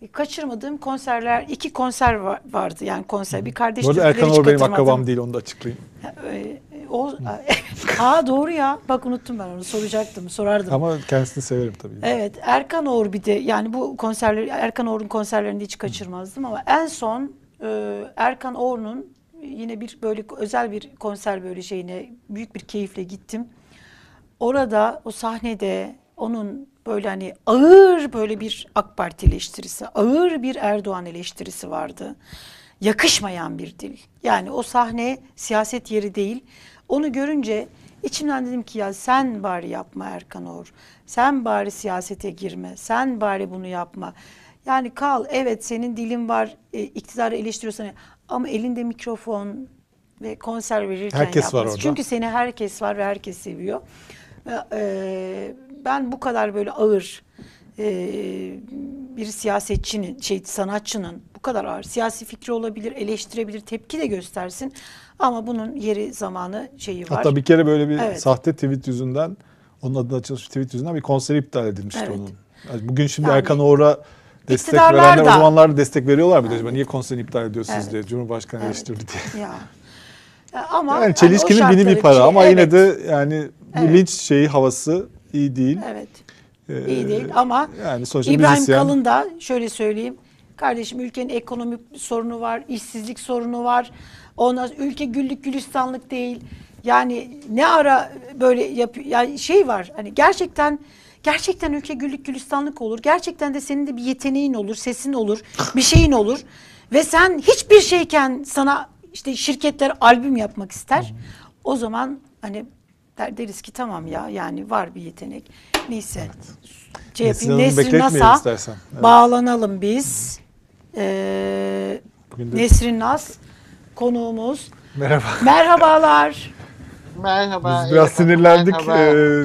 e, kaçırmadığım konserler iki konser var- vardı yani konser bir Kardeş Bu arada Erkan hiç Oğur benim katılmadım. akrabam değil onu da açıklayayım. E, o, Aa doğru ya bak unuttum ben onu soracaktım sorardım. Ama kendisini severim tabii. Evet Erkan Oğur bir de yani bu konserleri Erkan Oğur'un konserlerini hiç kaçırmazdım ama en son e, Erkan Oğur'un yine bir böyle özel bir konser böyle şeyine büyük bir keyifle gittim. Orada o sahnede onun böyle hani ağır böyle bir AK Parti eleştirisi, ağır bir Erdoğan eleştirisi vardı. Yakışmayan bir dil. Yani o sahne siyaset yeri değil. Onu görünce içimden dedim ki ya sen bari yapma Erkan Oğur. Sen bari siyasete girme. Sen bari bunu yapma. Yani kal evet senin dilin var e, iktidarı eleştiriyorsan ama elinde mikrofon ve konser verirken Herkes var yapması. orada. Çünkü seni herkes var ve herkes seviyor. Ve, e, ben bu kadar böyle ağır e, bir siyasetçinin, şey sanatçının bu kadar ağır siyasi fikri olabilir, eleştirebilir, tepki de göstersin. Ama bunun yeri, zamanı, şeyi var. Hatta bir kere böyle bir Evet. sahte tweet yüzünden onun adına açılmış tweet yüzünden bir konser iptal edilmişti Evet. onun. Yani bugün şimdi Yani Erkan Oğur'a destek iktidarlar verenler o da- zamanlar da destek veriyorlar mıydı acaba? Niye konserini iptal ediyorsunuz Evet. diye. Cumhurbaşkanı Evet. eleştirdi diye. Ya. Ama Yani çelişkinin o bini bir para için- ama evet, yine de yani Evet. bilinç şeyi havası iyi değil. evet. Ee, iyi değil ama yani sonuçta İbrahim müzisyen Kalın da şöyle söyleyeyim. Kardeşim ülkenin ekonomik sorunu var, işsizlik sorunu var. Ondan ülke güllük gülistanlık değil. Yani ne ara böyle yapıyor? Yani şey var. Hani gerçekten gerçekten ülke güllük gülistanlık olur. Gerçekten de senin de bir yeteneğin olur, sesin olur, bir şeyin olur. Ve sen hiçbir şeyken sana işte şirketler albüm yapmak ister. O zaman hani der, deriz ki tamam ya yani var bir yetenek. Neyse. Şey Nesrin Nesrin Nas'a. Evet. bağlanalım biz. Ee, Bugün de- Nesrin Nas konuğumuz. merhaba. Merhabalar. Merhaba. Biz biraz Elif sinirlendik. Merhaba. Ee,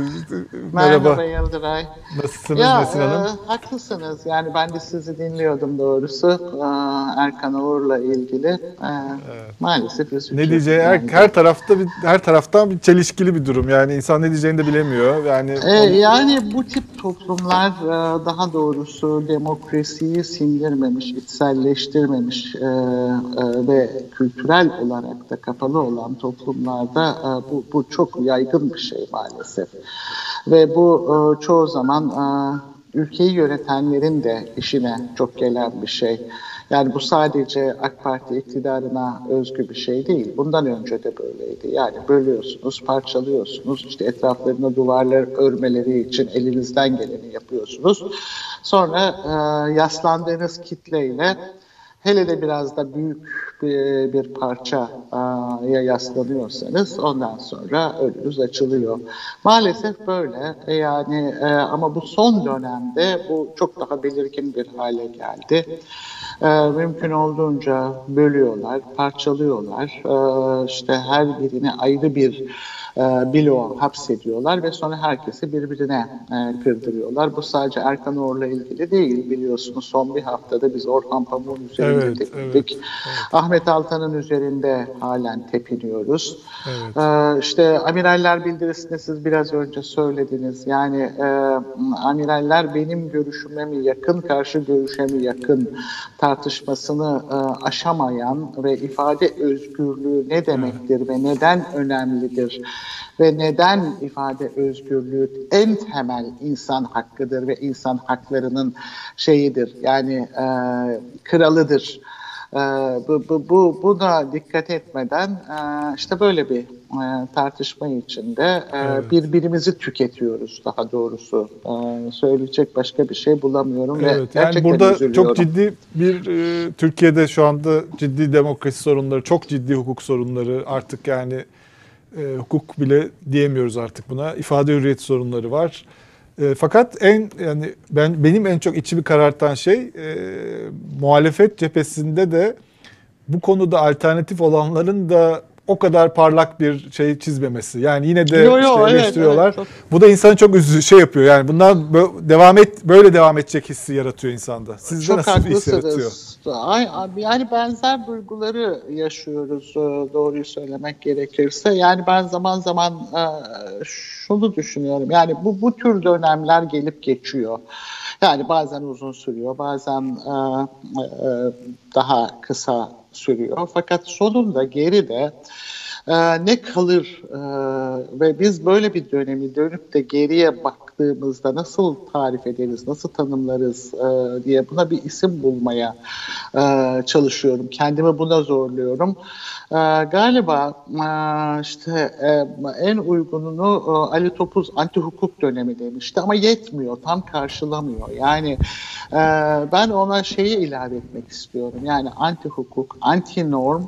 merhaba. merhaba. Yıldıray. Nasılsınız Ya Nesin Hanım? e, haklısınız. Yani ben de sizi dinliyordum doğrusu. Ee, Erkan Uğur'la ilgili. Ee, Maalesef üzücü. Ne diyeceği her, her tarafta bir her taraftan bir çelişkili bir durum. Yani insan ne diyeceğini de bilemiyor. Yani Ee, yani bu tip toplumlar daha doğrusu demokrasiyi sindirmemiş, içselleştirmemiş e, e, ve kültürel olarak da kapalı olan toplumlarda e, bu, bu çok yaygın bir şey maalesef. Ve bu e, çoğu zaman e, ülkeyi yönetenlerin de işine çok gelen bir şey. Yani bu sadece AK Parti iktidarına özgü bir şey değil. Bundan önce de böyleydi. Yani bölüyorsunuz, parçalıyorsunuz. İşte etraflarına duvarlar örmeleri için elinizden geleni yapıyorsunuz. Sonra e, yaslandığınız kitleyle hele de biraz da büyük bir, bir parçaya yaslanıyorsanız ondan sonra önünüz açılıyor. Maalesef böyle. E, Yani e, ama bu son dönemde bu çok daha belirgin bir hale geldi. E, mümkün olduğunca bölüyorlar, parçalıyorlar. E, işte her birine ayrı bir e, bilo hapsediyorlar ve sonra herkesi birbirine e, kırdırıyorlar. Bu sadece Erkan Oğur'la ilgili değil biliyorsunuz. Son bir haftada biz Orhan Pamuk'un üzerinde Evet, tepindik. Ahmet Altan'ın üzerinde halen tepiniyoruz. Evet. Ee, işte amiraller bildirisinde siz biraz önce söylediniz. Yani e, amiraller benim görüşüme mi yakın, karşı görüşe mi yakın tartışmasını e, aşamayan ve ifade özgürlüğü ne demektir ve neden önemlidir ve neden ifade özgürlüğü en temel insan hakkıdır ve insan haklarının şeyidir yani e, kralıdır. Ee, bu, bu, bu, buna dikkat etmeden e, işte böyle bir e, tartışma içinde e, Evet. birbirimizi tüketiyoruz daha doğrusu. E, söyleyecek başka bir şey bulamıyorum ve Evet, yani gerçekten burada üzülüyorum. çok ciddi bir e, Türkiye'de şu anda ciddi demokrasi sorunları, çok ciddi hukuk sorunları artık yani e, hukuk bile diyemiyoruz artık buna. İfade hürriyeti sorunları var. E, fakat en yani ben benim en çok içimi karartan şey e, muhalefet cephesinde de bu konuda alternatif olanların da o kadar parlak bir şey çizmemesi. Yani yine de Yo, yo, işte evet, eleştiriyorlar. evet, çok- Bu da insanı çok üzü şey yapıyor. Yani bundan devam et böyle devam edecek hissi yaratıyor insanda. Sizde Çok nasıl bir his yaratıyor? haklısınız. Yani benzer duyguları yaşıyoruz e, doğruyu söylemek gerekirse. Yani ben zaman zaman e, şunu düşünüyorum. Yani bu bu tür dönemler gelip geçiyor. Yani bazen uzun sürüyor, bazen e, daha kısa sürüyor. Fakat sonunda geride e, ne kalır e, ve biz böyle bir dönemi dönüp de geriye baktığımızda nasıl tarif ederiz, nasıl tanımlarız e, diye buna bir isim bulmaya e, çalışıyorum. Kendimi buna zorluyorum. E, galiba e, işte e, en uygununu e, Ali Topuz anti hukuk dönemi demişti ama yetmiyor, tam karşılamıyor. Yani e, ben ona şeyi ilave etmek istiyorum. Yani anti hukuk, anti norm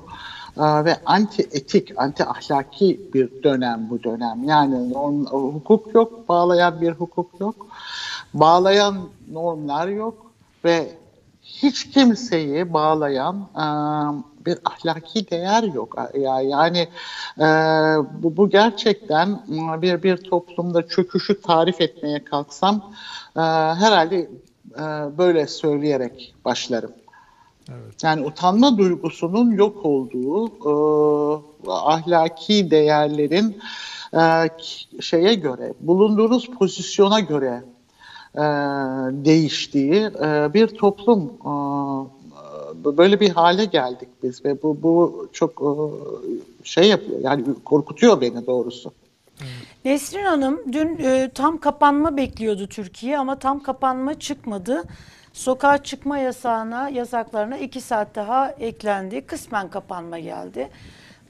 ve anti etik, anti ahlaki bir dönem bu dönem. Yani norm, hukuk yok, bağlayan bir hukuk yok. Bağlayan normlar yok ve hiç kimseyi bağlayan e, bir ahlaki değer yok. Ya- Yani e, bu, bu gerçekten e, bir bir toplumda çöküşü tarif etmeye kalksam e, herhalde e, böyle söyleyerek başlarım. Yani utanma duygusunun yok olduğu, e, ahlaki değerlerin e, şeye göre, bulunduğunuz pozisyona göre e, değiştiği e, bir toplum e, böyle bir hale geldik biz ve bu bu çok e, şey yapıyor yani korkutuyor beni doğrusu. Nesrin Hanım dün e, tam kapanma bekliyordu Türkiye ama tam kapanma çıkmadı. Sokağa çıkma yasağına, yasaklarına iki saat daha eklendi. Kısmen kapanma geldi.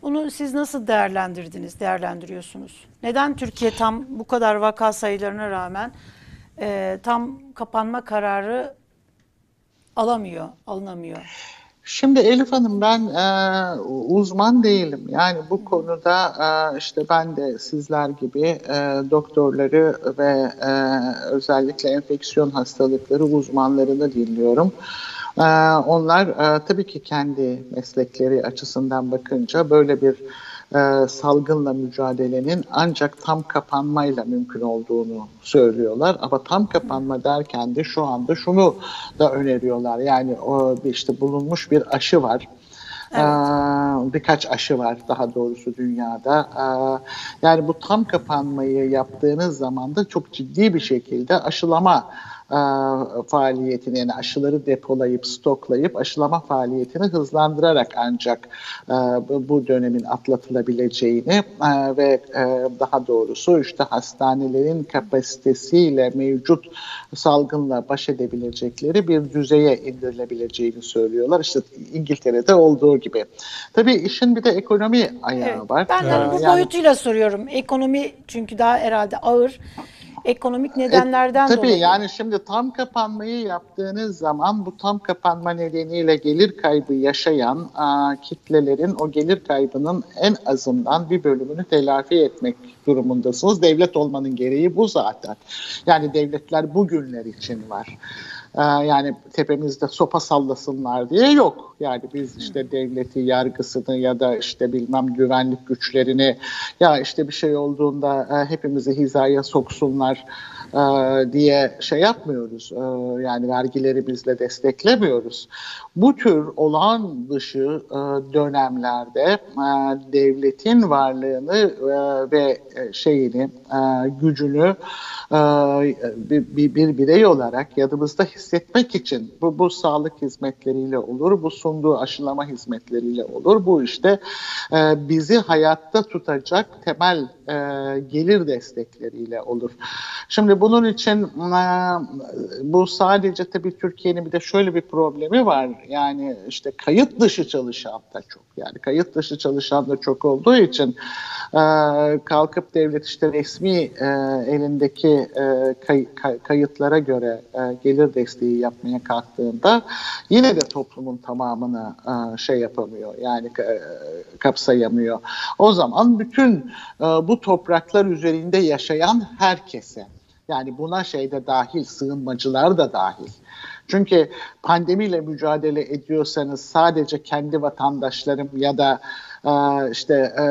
Bunu siz nasıl değerlendirdiniz, değerlendiriyorsunuz? Neden Türkiye tam bu kadar vaka sayılarına rağmen e, tam kapanma kararı alamıyor, alınamıyor? Şimdi Elif Hanım ben e, uzman değilim. Yani bu konuda e, işte ben de sizler gibi e, doktorları ve e, özellikle enfeksiyon hastalıkları uzmanlarını dinliyorum. E, onlar e, tabii ki kendi meslekleri açısından bakınca böyle bir e, salgınla mücadelenin ancak tam kapanmayla mümkün olduğunu söylüyorlar. Ama tam kapanma derken de şu anda şunu da öneriyorlar. Yani o işte bulunmuş bir aşı var. Evet. Ee, birkaç aşı var daha doğrusu dünyada. Ee, yani bu tam kapanmayı yaptığınız zaman da çok ciddi bir şekilde aşılama e, faaliyetini yani aşıları depolayıp stoklayıp aşılama faaliyetini hızlandırarak ancak e, bu dönemin atlatılabileceğini e, ve daha doğrusu işte hastanelerin kapasitesiyle mevcut salgınla baş edebilecekleri bir düzeye indirilebileceğini söylüyorlar. İşte İngiltere'de olduğu gibi. Tabii işin bir de ekonomi ayağı evet, var. Ben de bu yani, boyutuyla soruyorum. Ekonomi çünkü daha herhalde ağır ekonomik nedenlerden e, tabii dolayı. Tabii yani şimdi tam kapanmayı yaptığınız zaman bu tam kapanma nedeniyle gelir kaybı yaşayan a, kitlelerin o gelir kaybının en azından bir bölümünü telafi etmek durumundasınız. Devlet olmanın gereği bu zaten. Yani devletler bugünler için var. Ee, yani tepemizde sopa sallasınlar diye yok. Yani biz işte devleti, yargısını ya da işte bilmem güvenlik güçlerini ya işte bir şey olduğunda e, hepimizi hizaya soksunlar e, diye şey yapmıyoruz. E, yani vergilerimizle desteklemiyoruz. Bu tür olağan dışı dönemlerde devletin varlığını ve şeyini, gücünü bir, bir, bir birey olarak yanımızda hissetmek için bu, bu sağlık hizmetleriyle olur, bu sunduğu aşılama hizmetleriyle olur. Bu işte e, bizi hayatta tutacak temel e, gelir destekleriyle olur. Şimdi bunun için e, bu sadece tabii Türkiye'nin bir de şöyle bir problemi var. Yani işte kayıt dışı çalışan da çok. Yani kayıt dışı çalışan da çok olduğu için e, kalkıp devlet işte resmi e, elindeki e, kay, kay, kayıtlara göre e, gelir desteği yapmaya kalktığında yine de toplumun tamamını e, şey yapamıyor. Yani e, kapsayamıyor. O zaman bütün e, bu topraklar üzerinde yaşayan herkese yani buna şey de dahil, sığınmacılar da dahil. Çünkü pandemiyle mücadele ediyorsanız sadece kendi vatandaşlarım ya da e, işte e,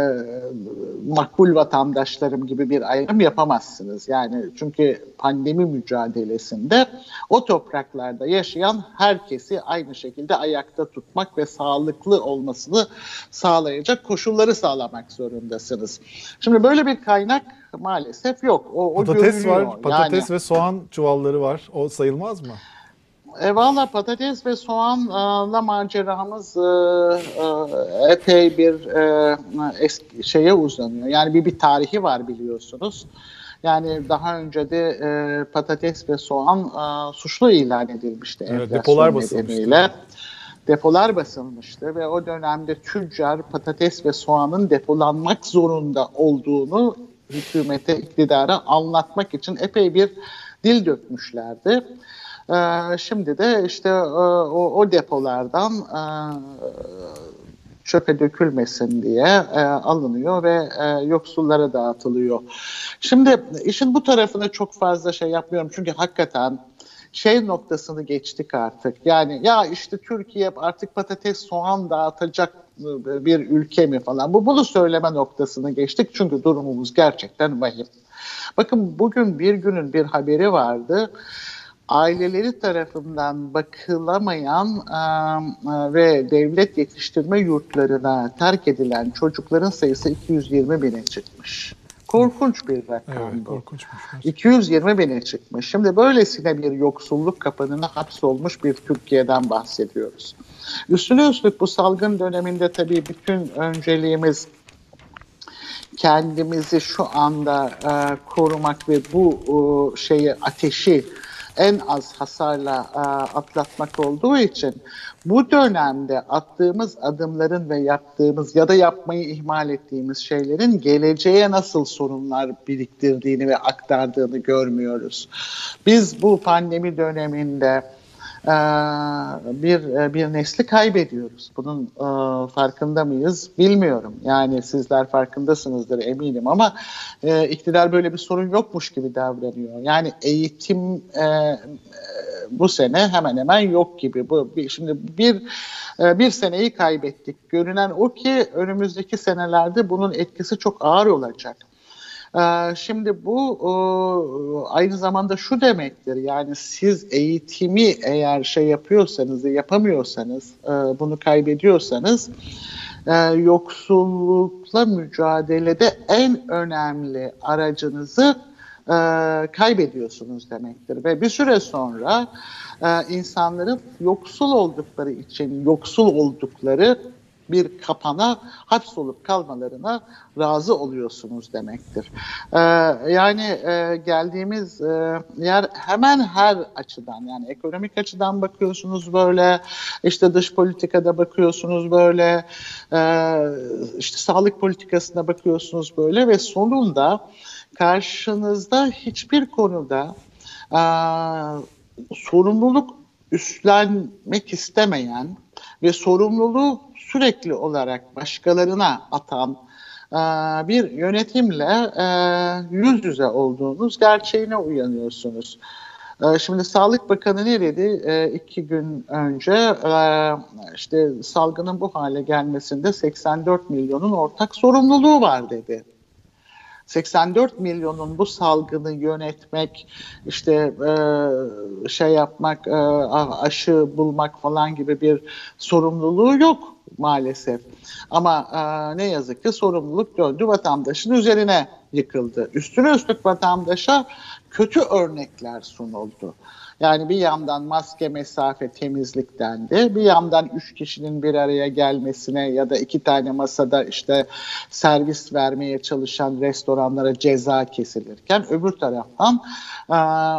makbul vatandaşlarım gibi bir ayrım yapamazsınız. Yani çünkü pandemi mücadelesinde o topraklarda yaşayan herkesi aynı şekilde ayakta tutmak ve sağlıklı olmasını sağlayacak koşulları sağlamak zorundasınız. Şimdi böyle bir kaynak maalesef yok. O, o patates var, patates yani, ve soğan çuvalları var. O sayılmaz mı? E, Valla patates ve soğanla maceramız e, e, epey bir e, eski şeye uzanıyor. Yani bir bir tarihi var biliyorsunuz. Yani daha önce de e, patates ve soğan e, suçlu ilan edilmişti. Evet, depolar basılmıştı. Depolar basılmıştı ve o dönemde tüccar patates ve soğanın depolanmak zorunda olduğunu hükümete, iktidara anlatmak için epey bir dil dökmüşlerdi. Ee, şimdi de işte e, o, o depolardan e, çöpe dökülmesin diye e, alınıyor ve yoksullara dağıtılıyor. Şimdi işin bu tarafına çok fazla şey yapmıyorum çünkü hakikaten şey noktasını geçtik artık. Yani ya işte Türkiye artık patates soğan dağıtacak bir ülke mi falan. Bu bunu söyleme noktasını geçtik çünkü durumumuz gerçekten vahim. Bakın bugün bir günün bir haberi vardı aileleri tarafından bakılamayan e, ve devlet yetiştirme yurtlarına terk edilen çocukların sayısı 220 bine çıkmış. Korkunç bir rakam Evet, bu. korkunçmuş. 220 bine çıkmış. Şimdi böylesine bir yoksulluk kapanına hapsolmuş bir Türkiye'den bahsediyoruz. Üstüne üstlük bu salgın döneminde tabii bütün önceliğimiz kendimizi şu anda e, korumak ve bu e, şeyi ateşi en az hasarla e, atlatmak olduğu için bu dönemde attığımız adımların ve yaptığımız ya da yapmayı ihmal ettiğimiz şeylerin geleceğe nasıl sorunlar biriktirdiğini ve aktardığını görmüyoruz. Biz bu pandemi döneminde bir e, bir nesli kaybediyoruz. Bunun e, farkında mıyız bilmiyorum. Yani sizler farkındasınızdır eminim ama e, iktidar böyle bir sorun yokmuş gibi davranıyor. Yani eğitim bu sene hemen hemen yok gibi. Bu şimdi bir bir seneyi kaybettik. Görünen o ki önümüzdeki senelerde bunun etkisi çok ağır olacak. Ee, Şimdi bu e, aynı zamanda şu demektir yani siz eğitimi eğer şey yapıyorsanız yapamıyorsanız e, bunu kaybediyorsanız e, yoksullukla mücadelede en önemli aracınızı kaybediyorsunuz demektir. Ve bir süre sonra insanların yoksul oldukları için yoksul oldukları bir kapana hapsolup kalmalarına razı oluyorsunuz demektir. Ee, yani e, geldiğimiz e, yer hemen her açıdan yani ekonomik açıdan bakıyorsunuz böyle işte dış politikada bakıyorsunuz böyle e, işte sağlık politikasına bakıyorsunuz böyle ve sonunda karşınızda hiçbir konuda e, sorumluluk üstlenmek istemeyen ve sorumluluğu sürekli olarak başkalarına atan e, bir yönetimle e, yüz yüze olduğunuz gerçeğine uyanıyorsunuz. E, Şimdi Sağlık Bakanı ne dedi iki gün önce? E, işte salgının bu hale gelmesinde 84 milyonun ortak sorumluluğu var dedi. 84 milyonun bu salgını yönetmek, işte şey yapmak, aşı bulmak falan gibi bir sorumluluğu yok maalesef. Ama e, ne yazık ki sorumluluk döndü vatandaşın üzerine yıkıldı. Üstüne üstlük vatandaşa kötü örnekler sunuldu. Yani bir yandan maske, mesafe, temizlik dendi. Bir yandan üç kişinin bir araya gelmesine ya da iki tane masada işte servis vermeye çalışan restoranlara ceza kesilirken öbür taraftan e,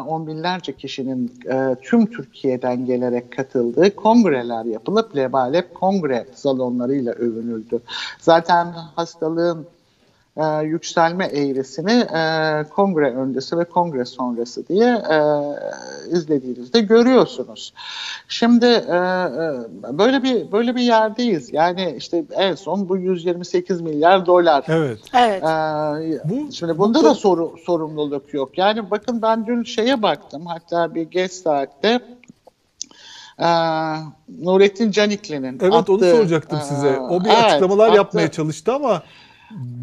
on binlerce kişinin e, tüm Türkiye'den gelerek katıldığı kongreler yapılıp lebalep kongre salonlarıyla övünüldü. Zaten hastalığın e, yükselme eğrisini e, kongre öncesi ve kongre sonrası diye e, izlediğinizde görüyorsunuz. Şimdi e, e, böyle bir böyle bir yerdeyiz. Yani işte en son bu 128 milyar dolar. Evet. Evet. Bu- şimdi bu bunda da- da soru, sorumluluk yok. Yani bakın ben dün şeye baktım hatta bir geç saatte ee, Nurettin Canikli'nin Evet onu attığı, soracaktım e, size. O bir evet, açıklamalar attığı- yapmaya çalıştı ama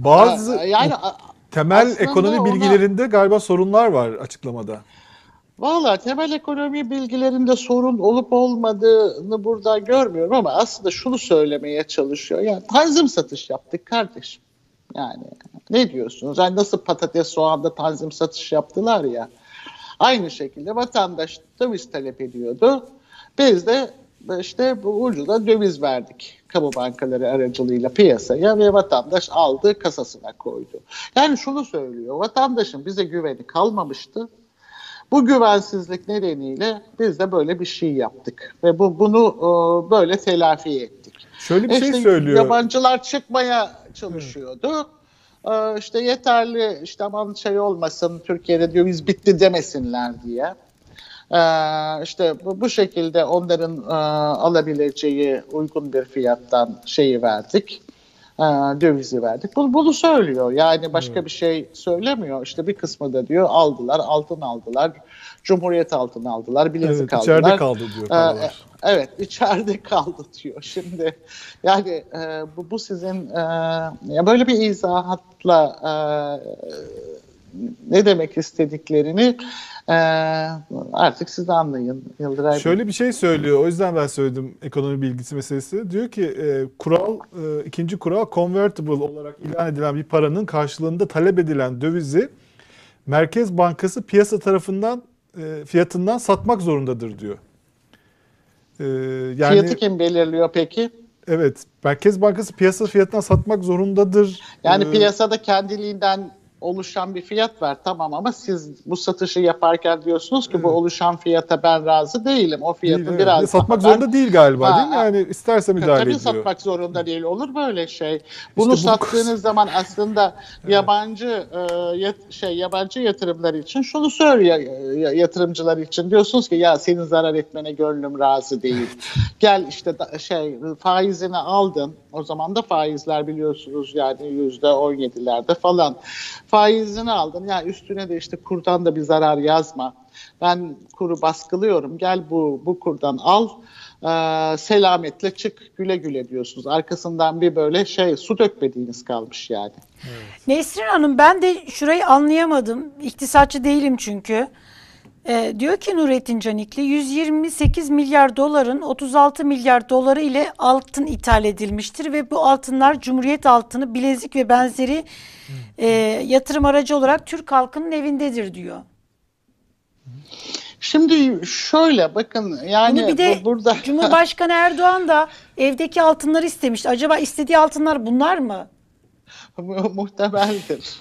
bazı Ee, yani temel ekonomi ona- bilgilerinde galiba sorunlar var açıklamada. Valla temel ekonomi bilgilerinde sorun olup olmadığını burada görmüyorum ama aslında şunu söylemeye çalışıyor. Yani tanzim satış yaptık kardeşim. Yani ne diyorsunuz? Yani nasıl patates soğanda tanzim satış yaptılar ya. Aynı şekilde vatandaş döviz talep ediyordu. Biz de işte bu ucuza döviz verdik kamu bankaları aracılığıyla piyasaya ve vatandaş aldı kasasına koydu. Yani şunu söylüyor vatandaşın bize güveni kalmamıştı. Bu güvensizlik nedeniyle biz de böyle bir şey yaptık ve bu bunu e, böyle telafi ettik. Şöyle bir şey İşte söylüyor. Yabancılar çıkmaya çalışıyordu. Ee, işte yeterli işte aman şey olmasın Türkiye'de döviz bitti demesinler diye. Ee, işte bu, şekilde onların e, alabileceği uygun bir fiyattan şeyi verdik. e, dövizi verdik. Bunu, bunu söylüyor. Yani başka bir şey söylemiyor. İşte bir kısmı da diyor aldılar, altın aldılar, Cumhuriyet altın aldılar, bilezik Evet, aldılar. içeride kaldı diyor Ee. Evet içeride kaldı diyor. Şimdi yani e, bu, bu sizin e, ya böyle bir izahatla e, ne demek istediklerini e, artık siz anlayın Yıldıray Bey. Şöyle bir şey söylüyor. O yüzden ben söyledim ekonomi bilgisi meselesi. Diyor ki e, kural e, ikinci kural convertible olarak ilan edilen bir paranın karşılığında talep edilen dövizi Merkez Bankası piyasa tarafından e, fiyatından satmak zorundadır diyor. E, yani Fiyatı kim belirliyor peki? evet Merkez Bankası piyasa fiyatından satmak zorundadır. Yani E, piyasada kendiliğinden oluşan bir fiyat var tamam ama siz bu satışı yaparken diyorsunuz ki bu oluşan fiyata ben razı değilim. O fiyatın değil, evet. biraz satmak daha ben- zorunda değil galiba Ha, değil mi? Yani isterse müdahale Tabii ediyor. satmak zorunda değil. Olur böyle şey. Bunu bu- sattığınız zaman aslında yabancı e, yat- şey yabancı yatırımlar için şunu söylüyor ya- yatırımcılar için diyorsunuz ki ya senin zarar etmene gönlüm razı değil. Gel işte da- şey faizini aldın. O zaman da faizler biliyorsunuz yani yüzde on yedilerde falan. Faizini aldın. Ya üstüne de işte kurdan da bir zarar yazma. Ben kuru baskılıyorum. Gel bu bu kurdan al. Ee, selametle çık güle güle diyorsunuz. Arkasından bir böyle şey su dökmediğiniz kalmış yani. Nesrin Hanım ben de şurayı anlayamadım. İktisatçı değilim çünkü. Ee, diyor ki Nurettin Canikli 128 milyar doların 36 milyar doları ile altın ithal edilmiştir ve bu altınlar Cumhuriyet altını, bilezik ve benzeri e, yatırım aracı olarak Türk halkının evindedir diyor. Şimdi şöyle bakın yani Bunu bir de bu- burada Cumhurbaşkanı Erdoğan da evdeki altınları istemişti. Acaba istediği altınlar bunlar mı? Mu- muhtemeldir.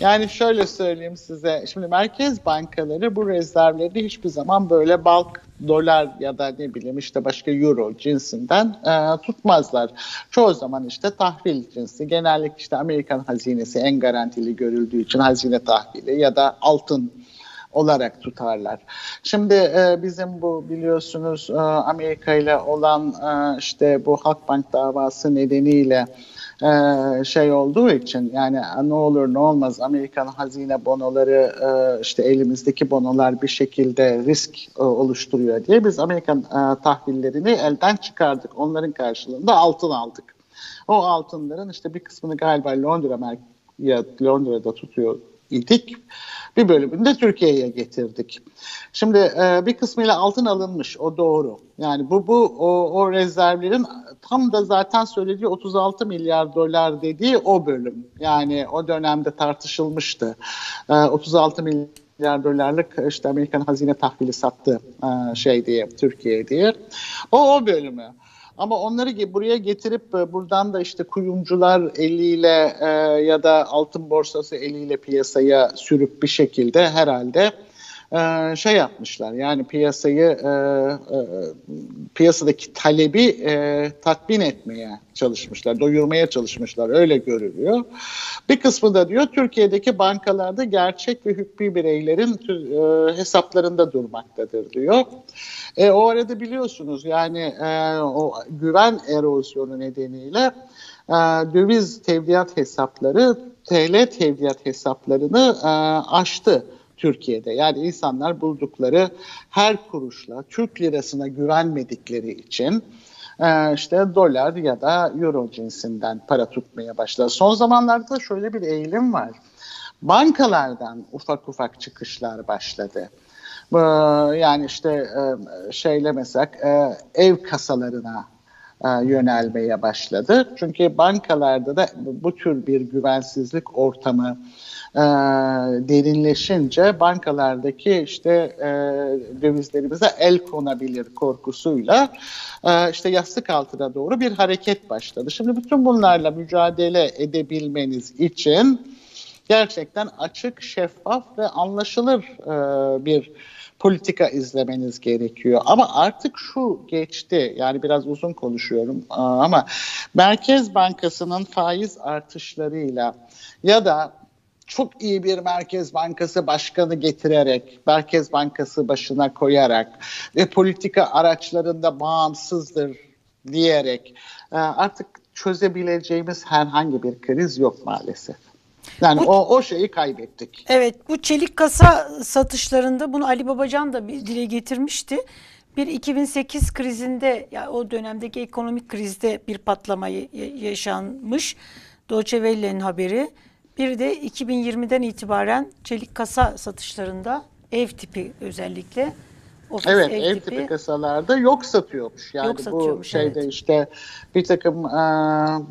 yani şöyle söyleyeyim size. Şimdi merkez bankaları bu rezervleri hiçbir zaman böyle balk dolar ya da ne bileyim işte başka euro cinsinden e, tutmazlar. Çoğu zaman işte tahvil cinsi. Genellikle işte Amerikan hazinesi en garantili görüldüğü için hazine tahvili ya da altın olarak tutarlar. Şimdi e, bizim bu biliyorsunuz e, Amerika ile olan e, işte bu Halkbank davası nedeniyle e, şey olduğu için yani ne olur ne olmaz Amerikan hazine bonoları e, işte elimizdeki bonolar bir şekilde risk e, oluşturuyor diye biz Amerikan e, tahvillerini elden çıkardık. Onların karşılığında altın aldık. O altınların işte bir kısmını galiba Londra mer- ya Londra'da tutuyor idik. Bir bölümünü de Türkiye'ye getirdik. Şimdi e, bir kısmıyla altın alınmış o doğru. Yani bu bu o, o rezervlerin tam da zaten söylediği 36 milyar dolar dediği o bölüm. Yani o dönemde tartışılmıştı. E, 36 milyar dolarlık işte Amerikan hazine tahvili sattı e, şey diye Türkiye diye. O o bölümü. Ama onları buraya getirip e, buradan da işte kuyumcular eliyle e, ya da altın borsası eliyle piyasaya sürüp bir şekilde herhalde e, şey yapmışlar. Yani piyasayı e, e, piyasadaki talebi e, tatmin etmeye çalışmışlar, doyurmaya çalışmışlar. Öyle görülüyor. Bir kısmı da diyor Türkiye'deki bankalarda gerçek ve hükmü bireylerin hesaplarında durmaktadır diyor. E, o arada biliyorsunuz yani e, o güven erozyonu nedeniyle e, döviz tevdiat hesapları TL tevdiat hesaplarını e, aştı. Türkiye'de. Yani insanlar buldukları her kuruşla Türk lirasına güvenmedikleri için e, işte dolar ya da euro cinsinden para tutmaya başladı. Son zamanlarda şöyle bir eğilim var. Bankalardan ufak ufak çıkışlar başladı. Ee, Yani işte e, şeyle mesela e, ev kasalarına e, yönelmeye başladı. Çünkü bankalarda da bu tür bir güvensizlik ortamı e, derinleşince bankalardaki işte e, dövizlerimize el konabilir korkusuyla e, işte yastık altına doğru bir hareket başladı. Şimdi bütün bunlarla mücadele edebilmeniz için gerçekten açık, şeffaf ve anlaşılır e, bir politika izlemeniz gerekiyor. Ama artık şu geçti, yani biraz uzun konuşuyorum e, ama Merkez Bankası'nın faiz artışlarıyla ya da çok iyi bir Merkez Bankası başkanı getirerek, Merkez Bankası başına koyarak ve politika araçlarında bağımsızdır diyerek e, artık çözebileceğimiz herhangi bir kriz yok maalesef. Yani Bu- o, o şeyi kaybettik. Evet bu çelik kasa satışlarında bunu Ali Babacan da bir dile getirmişti. Bir 2008 krizinde ya o dönemdeki ekonomik krizde bir patlama yaşanmış. Deutsche Welle'nin haberi. Bir de 2020'den itibaren çelik kasa satışlarında ev tipi özellikle ofis Evet ev, ev tipi, tipi kasalarda yok satıyormuş. Yani Yok bu satıyormuş, şeyde evet. işte bir takım e,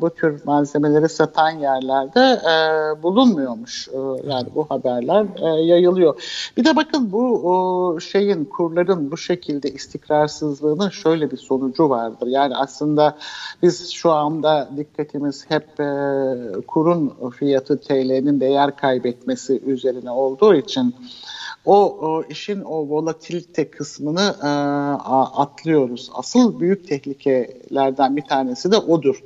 bu tür malzemeleri satan yerlerde e, bulunmuyormuş. E, yani bu haberler e, yayılıyor. Bir de bakın bu o, şeyin kurların bu şekilde istikrarsızlığının şöyle bir sonucu vardır. Yani aslında biz şu anda dikkatimiz hep e, kurun fiyatı TL'nin değer kaybetmesi üzerine olduğu için o, o işin o volatilite kısmını e, atlıyoruz. Asıl büyük tehlikelerden bir tanesi de odur.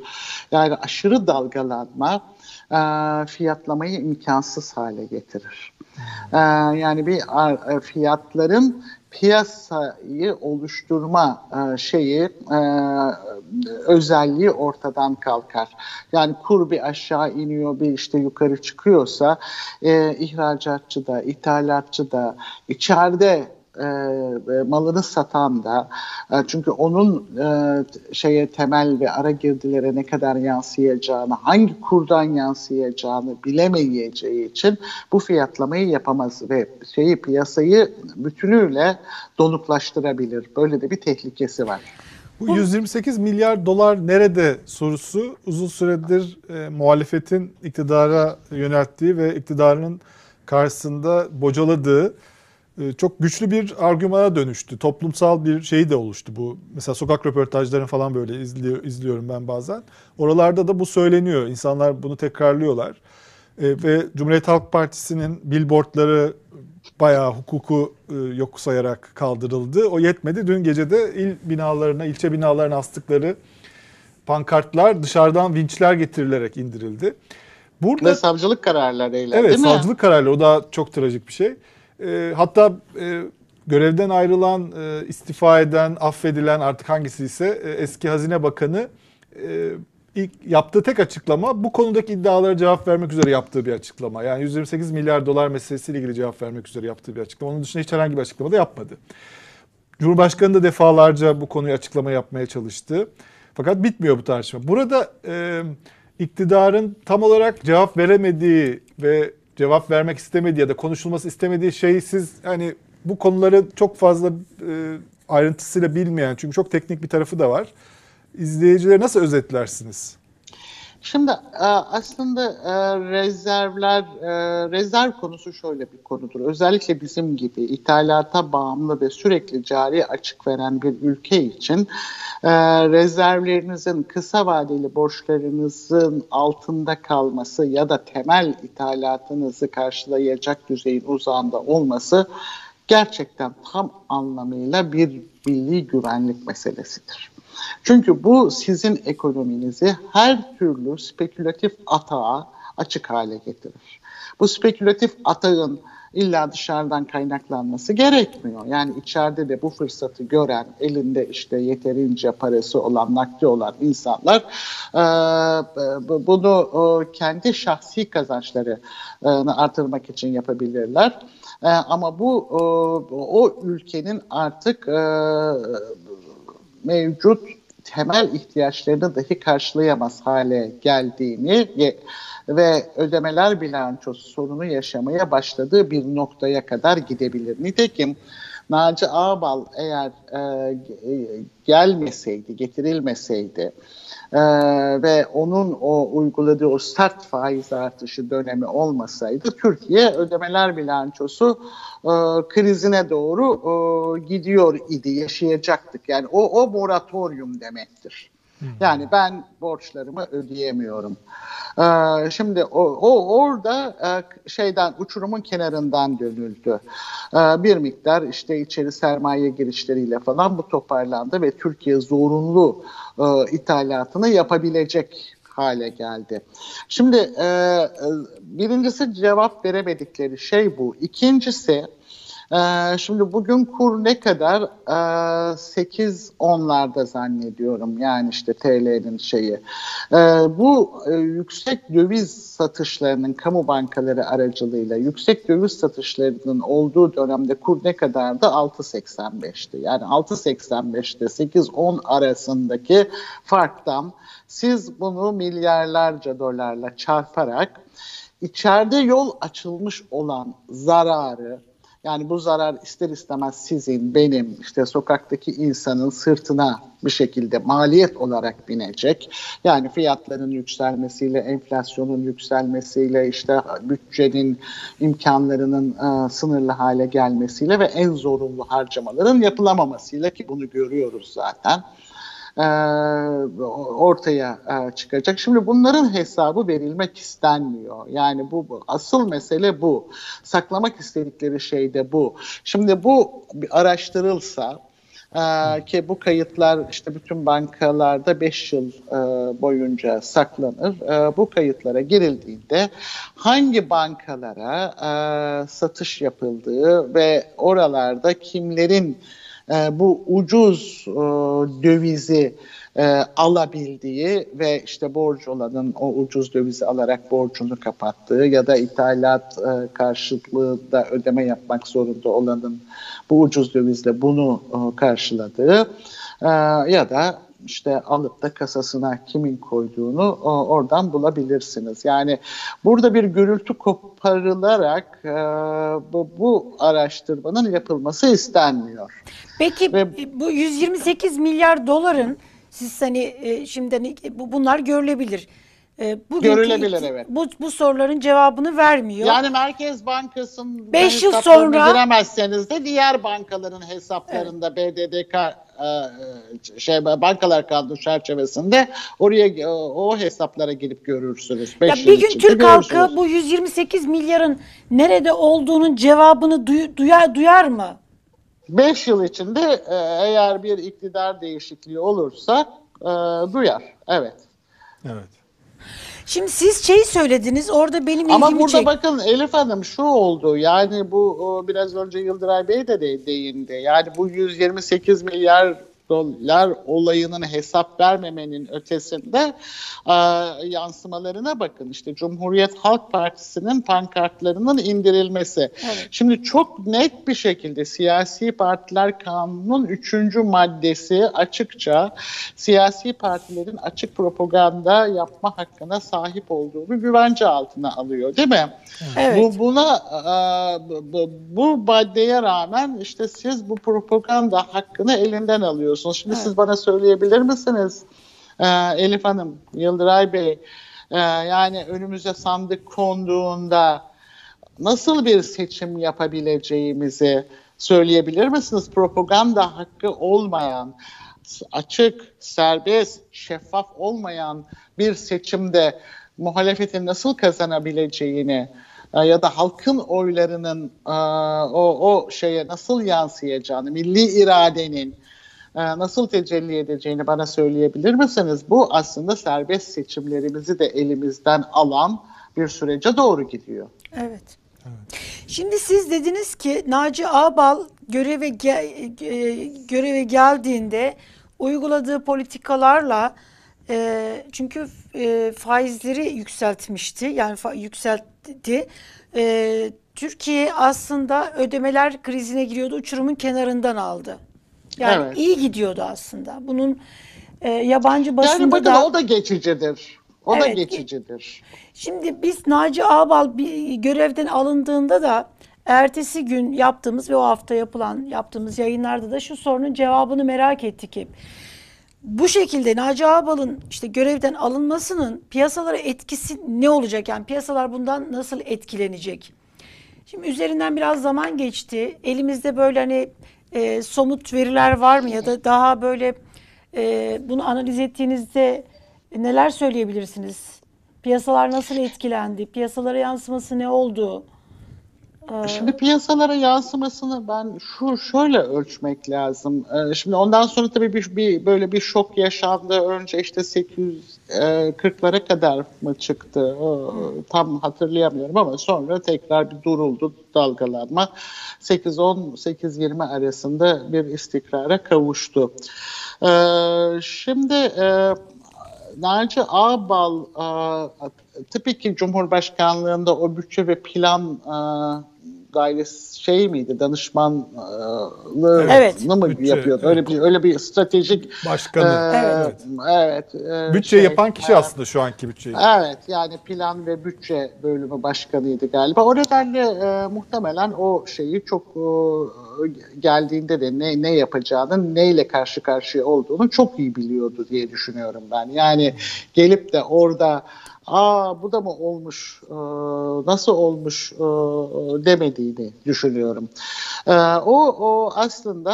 Yani aşırı dalgalanma e, fiyatlamayı imkansız hale getirir. E, yani bir ar- e, fiyatların piyasayı oluşturma e, şeyi e, özelliği ortadan kalkar. Yani kur bir aşağı iniyor bir işte yukarı çıkıyorsa e, ihracatçı da ithalatçı da içeride e, e, malını satan da e, çünkü onun e, şeye temel ve ara girdilere ne kadar yansıyacağını hangi kurdan yansıyacağını bilemeyeceği için bu fiyatlamayı yapamaz ve şeyi piyasayı bütünüyle donuklaştırabilir. Böyle de bir tehlikesi var. Bu 128 milyar dolar nerede sorusu uzun süredir e, muhalefetin iktidara yönelttiği ve iktidarın karşısında bocaladığı çok güçlü bir argümana dönüştü. Toplumsal bir şey de oluştu bu. Mesela sokak röportajlarını falan böyle izliyor, izliyorum ben bazen. Oralarda da bu söyleniyor. İnsanlar bunu tekrarlıyorlar. E, ve Cumhuriyet Halk Partisi'nin billboardları bayağı hukuku e, yok sayarak kaldırıldı. O yetmedi. Dün gece de il binalarına, ilçe binalarına astıkları pankartlar dışarıdan vinçler getirilerek indirildi. Burada Ve savcılık kararlarıyla Evet değil mi? savcılık kararları o da çok trajik bir şey. Ee, hatta e, görevden ayrılan, e, istifa eden, affedilen artık hangisi ise e, eski Hazine Bakanı e, ilk yaptığı tek açıklama bu konudaki iddialara cevap vermek üzere yaptığı bir açıklama. Yani 128 milyar dolar meselesiyle ilgili cevap vermek üzere yaptığı bir açıklama. Onun dışında hiç herhangi bir açıklama da yapmadı. Cumhurbaşkanı da defalarca bu konuyu açıklama yapmaya çalıştı. Fakat bitmiyor bu tartışma. Burada e, iktidarın tam olarak cevap veremediği ve cevap vermek istemediği ya da konuşulması istemediği şey siz hani bu konuları çok fazla e, ayrıntısıyla bilmeyen çünkü çok teknik bir tarafı da var. İzleyicileri nasıl özetlersiniz? Şimdi e, aslında e, rezervler, e, rezerv konusu şöyle bir konudur. Özellikle bizim gibi ithalata bağımlı ve sürekli cari açık veren bir ülke için rezervlerinizin kısa vadeli borçlarınızın altında kalması ya da temel ithalatınızı karşılayacak düzeyin uzağında olması gerçekten tam anlamıyla bir milli güvenlik meselesidir. Çünkü bu sizin ekonominizi her türlü spekülatif atağa açık hale getirir. Bu spekülatif atağın illa dışarıdan kaynaklanması gerekmiyor. Yani içeride de bu fırsatı gören, elinde işte yeterince parası olan, nakdi olan insanlar e, bunu e, kendi şahsi kazançlarını artırmak için yapabilirler. E, ama bu o ülkenin artık mevcut temel ihtiyaçlarını dahi karşılayamaz hale geldiğini ve ödemeler bilançosu sorunu yaşamaya başladığı bir noktaya kadar gidebilir. Nitekim Naci Ağbal eğer e, gelmeseydi, getirilmeseydi e, ve onun o uyguladığı o sert faiz artışı dönemi olmasaydı Türkiye ödemeler bilançosu e, krizine doğru e, gidiyor idi, yaşayacaktık. Yani o, o moratorium demektir. Yani ben borçlarımı ödeyemiyorum. Ee, şimdi o, o orada e, şeyden uçurumun kenarından dönüldü. Ee, bir miktar işte içeri sermaye girişleriyle falan bu toparlandı ve Türkiye zorunlu e, ithalatını yapabilecek hale geldi. Şimdi e, birincisi cevap veremedikleri şey bu. İkincisi Ee, şimdi bugün kur ne kadar? Ee, 8 onlarda zannediyorum. Yani işte TL'nin şeyi. Ee, bu e, yüksek döviz satışlarının kamu bankaları aracılığıyla yüksek döviz satışlarının olduğu dönemde kur ne kadardı? 6.85'ti. Yani 6.85'te 8-10 arasındaki farktan siz bunu milyarlarca dolarla çarparak içeride yol açılmış olan zararı yani bu zarar ister istemez sizin, benim, işte sokaktaki insanın sırtına bir şekilde maliyet olarak binecek. Yani fiyatların yükselmesiyle, enflasyonun yükselmesiyle, işte bütçenin imkanlarının e, sınırlı hale gelmesiyle ve en zorunlu harcamaların yapılamamasıyla ki bunu görüyoruz zaten e, ortaya e, çıkacak. Şimdi bunların hesabı verilmek istenmiyor. Yani bu, asıl mesele bu. Saklamak istedikleri şey de bu. Şimdi bu araştırılsa ee, ki bu kayıtlar işte bütün bankalarda 5 yıl e, boyunca saklanır. E, bu kayıtlara girildiğinde hangi bankalara e, satış yapıldığı ve oralarda kimlerin e, bu ucuz e, dövizi e, alabildiği ve işte borç olanın o ucuz dövizi alarak borcunu kapattığı ya da ithalat e, karşılığında ödeme yapmak zorunda olanın bu ucuz dövizle bunu e, karşıladığı e, ya da işte alıp da kasasına kimin koyduğunu e, oradan bulabilirsiniz. Yani burada bir gürültü koparılarak e, bu, bu araştırmanın yapılması istenmiyor. Peki Ve- bu 128 milyar doların siz hani e, şimdi hani bu bunlar görülebilir. E, Görülebilir, ikti- evet. Bu bu soruların cevabını vermiyor. Yani Merkez Bankası'nın Beş yıl sonra- giremezseniz de diğer bankaların hesaplarında BDDK e, şey bankalar kanunu çerçevesinde oraya e, o hesaplara girip görürsünüz. Beş ya bir gün Türk halkı bu 128 milyarın nerede olduğunun cevabını duy- duyar duyar mı? 5 yıl içinde e, eğer bir iktidar değişikliği olursa e, duyar. Evet. Evet. Şimdi siz şey söylediniz orada benim Ama ilgimi burada çek- bakın Elif Hanım şu oldu yani bu biraz önce Yıldıray Bey de- değindi. Yani bu 128 milyar dolar olayının hesap vermemenin ötesinde e, yansımalarına bakın. İşte Cumhuriyet Halk Partisi'nin pankartlarının indirilmesi. Evet. Şimdi çok net bir şekilde siyasi partiler kanunun üçüncü maddesi açıkça siyasi partilerin açık propaganda yapma hakkına sahip olduğunu güvence altına alıyor değil mi? Evet. Bu buna e, bu- bu, maddeye rağmen işte siz bu propaganda hakkını elinden alıyorsunuz. Şimdi siz bana söyleyebilir misiniz? E, Elif Hanım, Yıldıray Bey, e, yani önümüze sandık konduğunda nasıl bir seçim yapabileceğimizi söyleyebilir misiniz? Propaganda hakkı olmayan, açık, serbest, şeffaf olmayan bir seçimde muhalefetin nasıl kazanabileceğini e, ya da halkın oylarının e, o, o şeye nasıl yansıyacağını, milli iradenin nasıl tecelli edeceğini bana söyleyebilir misiniz? Bu aslında serbest seçimlerimizi de elimizden alan bir sürece doğru gidiyor. Evet. Şimdi siz dediniz ki Naci Ağbal göreve ge- e, göreve geldiğinde uyguladığı politikalarla e, çünkü e, faizleri yükseltmişti. Yani fa- yükseltti. E, Türkiye aslında ödemeler krizine giriyordu. Uçurumun kenarından aldı. Yani Evet. iyi gidiyordu aslında. Bunun e, yabancı basında Yani bakın da o da geçicidir. O da Evet, geçicidir. Şimdi biz Naci Ağbal bir görevden alındığında da ertesi gün yaptığımız ve o hafta yapılan yaptığımız yayınlarda da şu sorunun cevabını merak ettik hep. Bu şekilde Naci Ağbal'ın işte görevden alınmasının piyasalara etkisi ne olacak? Yani piyasalar bundan nasıl etkilenecek? Şimdi üzerinden biraz zaman geçti. Elimizde böyle hani e, somut veriler var mı ya da daha böyle e, bunu analiz ettiğinizde neler söyleyebilirsiniz? Piyasalar nasıl etkilendi? Piyasalara yansıması ne oldu? Şimdi piyasalara yansımasını ben şu şöyle ölçmek lazım. Ee, şimdi ondan sonra tabii bir, bir böyle bir şok yaşandı. Önce işte 840'lara kadar mı çıktı? Tam hatırlayamıyorum ama sonra tekrar bir duruldu dalgalanma. 8-10 8-20 arasında bir istikrara kavuştu. Ee, şimdi e, Naci Ağbal e, tabii ki Cumhurbaşkanlığında o bütçe ve plan e, dairesi şey miydi danışmanlığı evet. mı bütçe, yapıyordu? Evet. Öyle bir öyle bir stratejik başkanı. E, evet. Evet. E, bütçe şey, yapan kişi e, aslında şu anki bütçeyi. Evet yani plan ve bütçe bölümü başkanıydı galiba. O nedenle e, muhtemelen o şeyi çok e, geldiğinde de ne ne yapacağını, neyle karşı karşıya olduğunu çok iyi biliyordu diye düşünüyorum ben. Yani gelip de orada aa bu da mı olmuş e, nasıl olmuş e, demediğini düşünüyorum. E, o, o aslında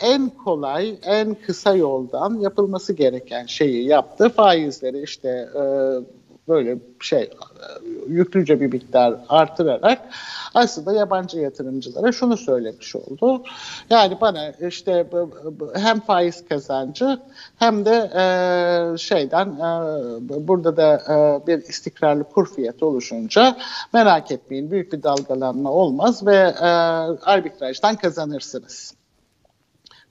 e, en kolay en kısa yoldan yapılması gereken şeyi yaptı. Faizleri işte e, böyle şey yüklüce bir miktar artırarak aslında yabancı yatırımcılara şunu söylemiş oldu. Yani bana işte hem faiz kazancı hem de e, şeyden e, burada da e, bir istikrarlı kur fiyatı oluşunca merak etmeyin büyük bir dalgalanma olmaz ve arbitrajdan kazanırsınız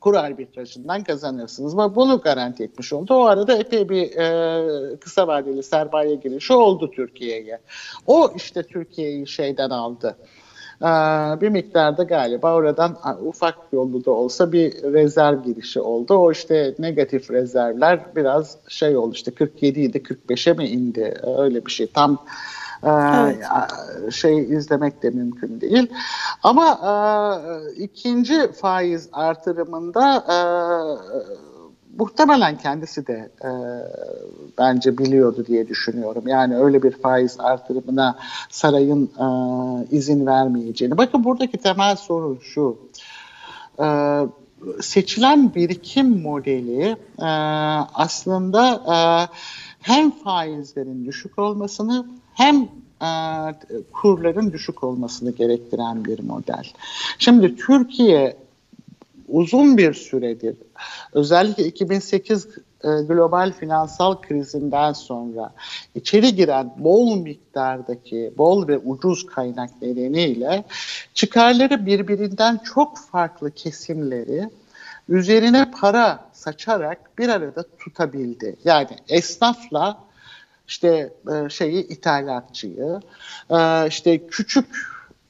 kur arbitrajından kazanırsınız. Ama bunu garanti etmiş oldu. O arada epey bir e, kısa vadeli sermaye girişi oldu Türkiye'ye. O işte Türkiye'yi şeyden aldı. Ee, bir miktarda galiba oradan ufak yollu da olsa bir rezerv girişi oldu. O işte negatif rezervler biraz şey oldu işte 47 idi 45'e mi indi öyle bir şey tam Evet. şey izlemek de mümkün değil. Ama e, ikinci faiz artırımında e, muhtemelen kendisi de e, bence biliyordu diye düşünüyorum. Yani öyle bir faiz artırımına sarayın e, izin vermeyeceğini. Bakın buradaki temel sorun şu. E, seçilen birikim modeli e, aslında e, hem faizlerin düşük olmasını hem e, kurların düşük olmasını gerektiren bir model. Şimdi Türkiye uzun bir süredir özellikle 2008 e, global finansal krizinden sonra içeri giren bol miktardaki bol ve ucuz kaynak nedeniyle çıkarları birbirinden çok farklı kesimleri üzerine para saçarak bir arada tutabildi. Yani esnafla işte e, şeyi ithalatçıyı, e, işte küçük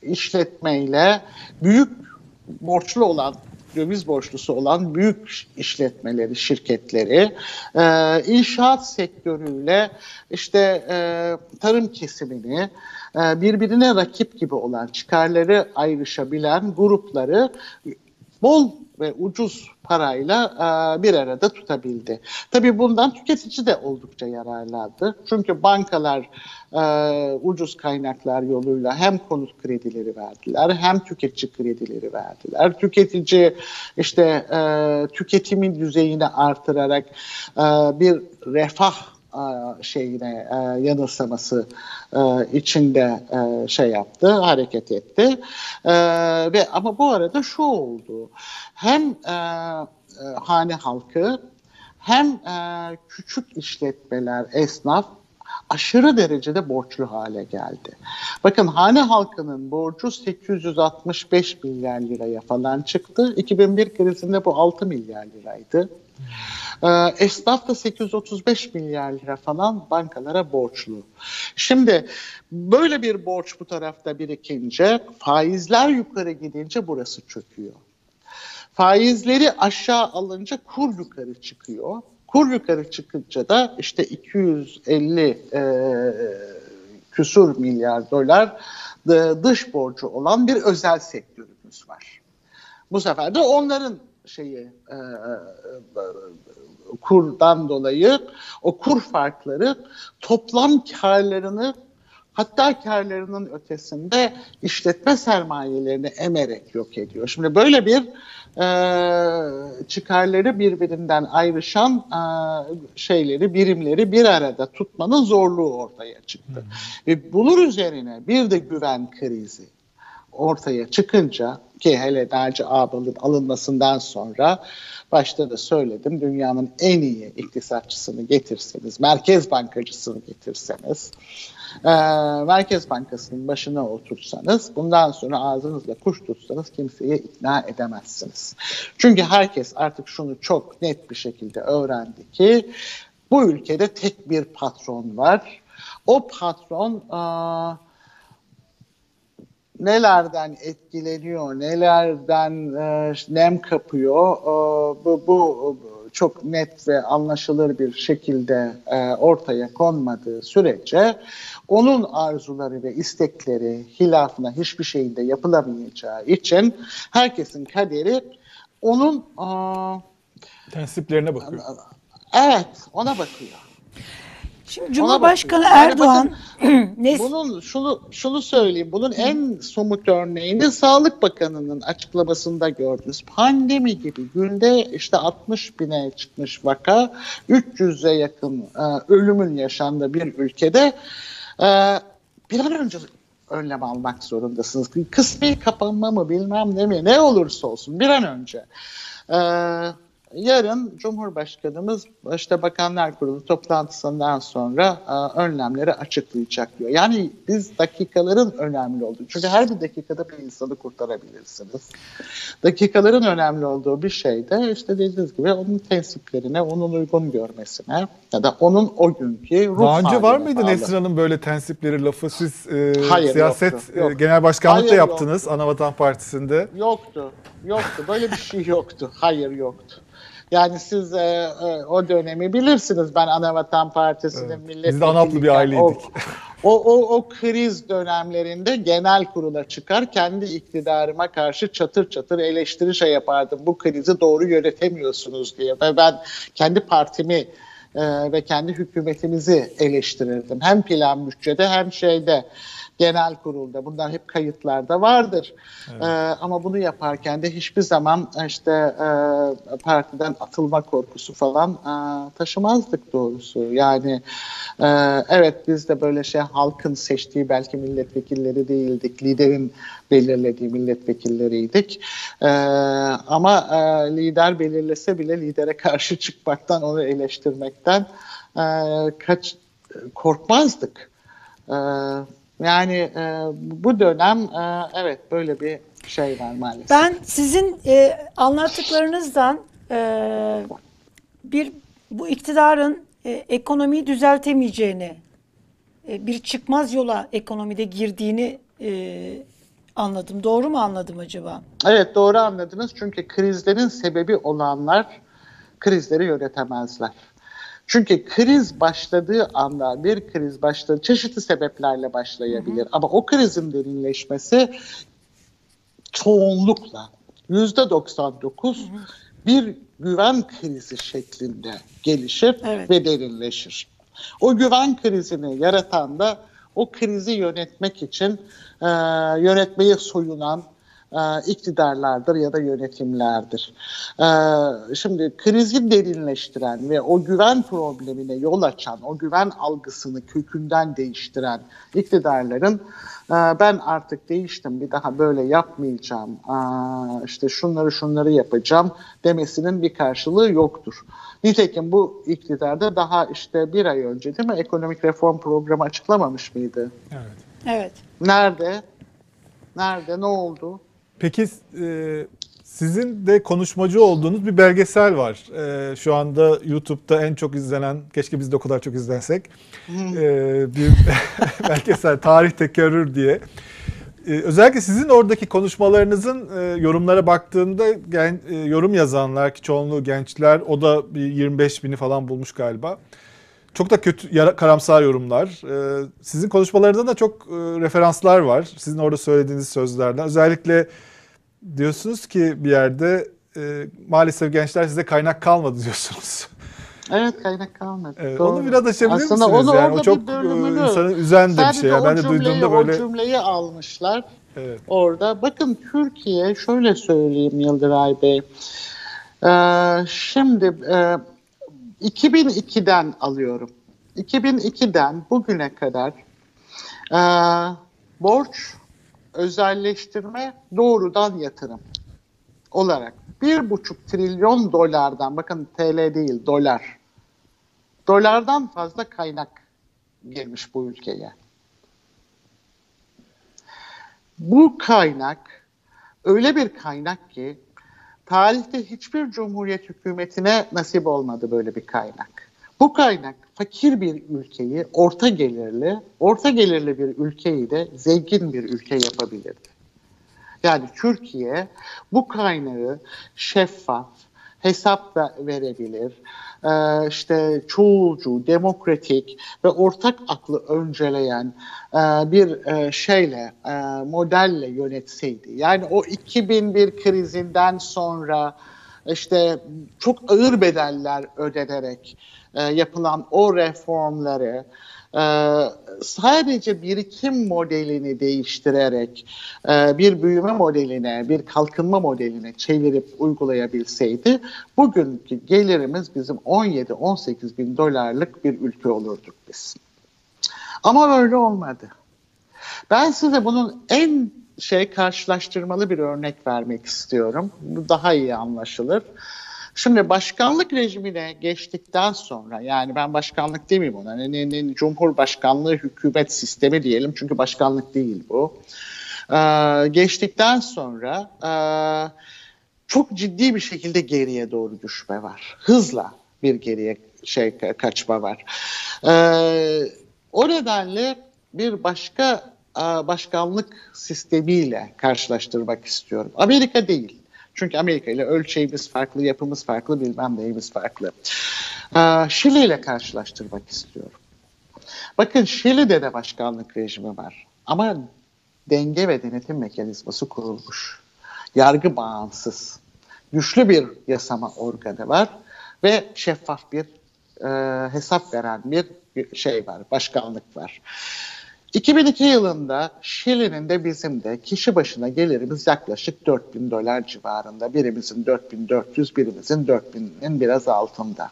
işletmeyle büyük borçlu olan döviz borçlusu olan büyük işletmeleri, şirketleri, e, inşaat sektörüyle işte e, tarım kesimini, e, birbirine rakip gibi olan çıkarları ayrışabilen grupları bol ve ucuz parayla e, bir arada tutabildi. Tabii bundan tüketici de oldukça yararlandı. Çünkü bankalar e, ucuz kaynaklar yoluyla hem konut kredileri verdiler hem tüketici kredileri verdiler. Tüketici işte e, tüketimin düzeyini artırarak e, bir refah şeyine e, yanılsaması e, içinde e, şey yaptı, hareket etti. Ve ama bu arada şu oldu. Hem hane halkı hem küçük işletmeler, esnaf aşırı derecede borçlu hale geldi. Bakın hane halkının borcu 865 milyar liraya falan çıktı. 2001 krizinde bu 6 milyar liraydı. Ee, esnaf da 835 milyar lira falan bankalara borçlu. Şimdi böyle bir borç bu tarafta birikince faizler yukarı gidince burası çöküyor. Faizleri aşağı alınca kur yukarı çıkıyor. Kur yukarı çıkınca da işte 250 e, küsur milyar dolar dış borcu olan bir özel sektörümüz var. Bu sefer de onların şeyi e, e, kurdan dolayı o kur farkları toplam karlarını hatta karlarının ötesinde işletme sermayelerini emerek yok ediyor. Şimdi böyle bir e, çıkarları birbirinden ayrışan e, şeyleri, birimleri bir arada tutmanın zorluğu ortaya çıktı. Hmm. Ve bunun üzerine bir de güven krizi ortaya çıkınca ki hele Naci Ağbal'ın alınmasından sonra başta da söyledim dünyanın en iyi iktisatçısını getirseniz, merkez bankacısını getirseniz, e, Merkez Bankası'nın başına otursanız bundan sonra ağzınızla kuş tutsanız kimseyi ikna edemezsiniz. Çünkü herkes artık şunu çok net bir şekilde öğrendi ki bu ülkede tek bir patron var. O patron e, nelerden etkileniyor, nelerden e, nem kapıyor e, bu, bu çok net ve anlaşılır bir şekilde e, ortaya konmadığı sürece onun arzuları ve istekleri hilafına hiçbir şeyinde yapılamayacağı için herkesin kaderi onun e, tensiplerine bakıyor. Evet, ona bakıyor. Şimdi Cumhurbaşkanı Erdoğan yani bunun şunu şunu söyleyeyim. Bunun en somut örneğini Sağlık Bakanı'nın açıklamasında gördünüz. Pandemi gibi günde işte 60 bine çıkmış vaka, 300'e yakın e, ölümün yaşandığı bir ülkede e, bir an önce önlem almak zorundasınız. Kısmi kapanma mı bilmem ne mi ne olursa olsun bir an önce. E, yarın Cumhurbaşkanımız işte Bakanlar Kurulu toplantısından sonra e, önlemleri açıklayacak diyor. Yani biz dakikaların önemli olduğu. Çünkü her bir dakikada bir insanı kurtarabilirsiniz. Dakikaların önemli olduğu bir şey de işte dediğiniz gibi onun tensiplerine, onun uygun görmesine ya da onun o günkü ruh Daha önce var mıydı bağlı. Nesrin böyle tensipleri lafı? Siz e, Hayır, siyaset yoktu, e, yok. genel başkanlık da yaptınız Anavatan Partisi'nde. Yoktu. Yoktu. Böyle bir şey yoktu. Hayır yoktu. Yani siz e, e, o dönemi bilirsiniz. Ben Anavatan Partisi'nin Evet. milletvekiliyken Biz de ANAP'lı bir aileydik. O, o, o, o kriz dönemlerinde genel kurula çıkar kendi iktidarıma karşı çatır çatır eleştiri şey yapardım. Bu krizi doğru yönetemiyorsunuz diye. Ve ben kendi partimi e, ve kendi hükümetimizi eleştirirdim. Hem plan bütçede hem şeyde genel kurulda. Bunlar hep kayıtlarda vardır. Evet. Ee, ama bunu yaparken de hiçbir zaman işte e, partiden atılma korkusu falan e, taşımazdık doğrusu. Yani e, evet biz de böyle şey halkın seçtiği belki milletvekilleri değildik. Liderin belirlediği milletvekilleriydik. E, ama e, lider belirlese bile lidere karşı çıkmaktan, onu eleştirmekten e, kaç korkmazdık. E, yani e, bu dönem e, evet böyle bir şey var maalesef. Ben sizin e, anlattıklarınızdan e, bir bu iktidarın e, ekonomiyi düzeltemeyeceğini, e, bir çıkmaz yola ekonomide girdiğini e, anladım. Doğru mu anladım acaba? Evet doğru anladınız çünkü krizlerin sebebi olanlar krizleri yönetemezler. Çünkü kriz başladığı anda bir kriz başladı çeşitli sebeplerle başlayabilir. Hı hı. Ama o krizin derinleşmesi çoğunlukla yüzde 99 bir güven krizi şeklinde gelişir evet. ve derinleşir. O güven krizini yaratan da o krizi yönetmek için e, yönetmeye soyunan e, iktidarlardır ya da yönetimlerdir. E, şimdi krizi derinleştiren ve o güven problemine yol açan, o güven algısını kökünden değiştiren iktidarların e, ben artık değiştim bir daha böyle yapmayacağım, işte şunları şunları yapacağım demesinin bir karşılığı yoktur. Nitekim bu iktidarda daha işte bir ay önce değil mi ekonomik reform programı açıklamamış mıydı? Evet. Evet. Nerede? Nerede? Ne oldu? Peki e, sizin de konuşmacı olduğunuz bir belgesel var. E, şu anda YouTube'da en çok izlenen, keşke biz de o kadar çok izlensek, e, bir belgesel Tarih Tekerrür diye. E, özellikle sizin oradaki konuşmalarınızın e, yorumlara baktığımda gen, e, yorum yazanlar ki çoğunluğu gençler, o da bir 25 bini falan bulmuş galiba. Çok da kötü, yara, karamsar yorumlar. Ee, sizin konuşmalarınızda da çok e, referanslar var. Sizin orada söylediğiniz sözlerden. Özellikle diyorsunuz ki bir yerde e, maalesef gençler size kaynak kalmadı diyorsunuz. Evet kaynak kalmadı. Evet, onu biraz açabilir Aslında misiniz? Onu yani? O çok bir bölümünü, insanı üzen de bir şey. Yani ben de cümleyi, duyduğumda böyle... O cümleyi almışlar evet. orada. Bakın Türkiye şöyle söyleyeyim Yıldıray Bey. Ee, şimdi e, 2002'den alıyorum. 2002'den bugüne kadar e, borç özelleştirme doğrudan yatırım olarak bir buçuk trilyon dolardan bakın TL değil dolar dolardan fazla kaynak girmiş bu ülkeye. Bu kaynak öyle bir kaynak ki tarihte hiçbir cumhuriyet hükümetine nasip olmadı böyle bir kaynak. Bu kaynak fakir bir ülkeyi orta gelirli, orta gelirli bir ülkeyi de zengin bir ülke yapabilirdi. Yani Türkiye bu kaynağı şeffaf, hesap verebilir, ee, işte çoğulcu, demokratik ve ortak aklı önceleyen e, bir e, şeyle, e, modelle yönetseydi. Yani o 2001 krizinden sonra işte çok ağır bedeller ödenerek yapılan o reformları ee, sadece birikim modelini değiştirerek e, bir büyüme modeline, bir kalkınma modeline çevirip uygulayabilseydi bugünkü gelirimiz bizim 17-18 bin dolarlık bir ülke olurduk biz. Ama öyle olmadı. Ben size bunun en şey karşılaştırmalı bir örnek vermek istiyorum. Bu daha iyi anlaşılır. Şimdi başkanlık rejimine geçtikten sonra yani ben başkanlık demeyeyim ona ne, ne, ne, cumhurbaşkanlığı hükümet sistemi diyelim çünkü başkanlık değil bu. Ee, geçtikten sonra e, çok ciddi bir şekilde geriye doğru düşme var. Hızla bir geriye şey kaçma var. Ee, o nedenle bir başka başkanlık sistemiyle karşılaştırmak istiyorum. Amerika değil. Çünkü Amerika ile ölçeğimiz farklı, yapımız farklı, bilmem neyimiz farklı. Ee, Şili ile karşılaştırmak istiyorum. Bakın Şili'de de başkanlık rejimi var. Ama denge ve denetim mekanizması kurulmuş. Yargı bağımsız. Güçlü bir yasama organı var ve şeffaf bir e, hesap veren bir şey var, başkanlık var. 2002 yılında Şili'nin de bizim de kişi başına gelirimiz yaklaşık 4000 dolar civarında. Birimizin 4400, birimizin 4000'in biraz altında.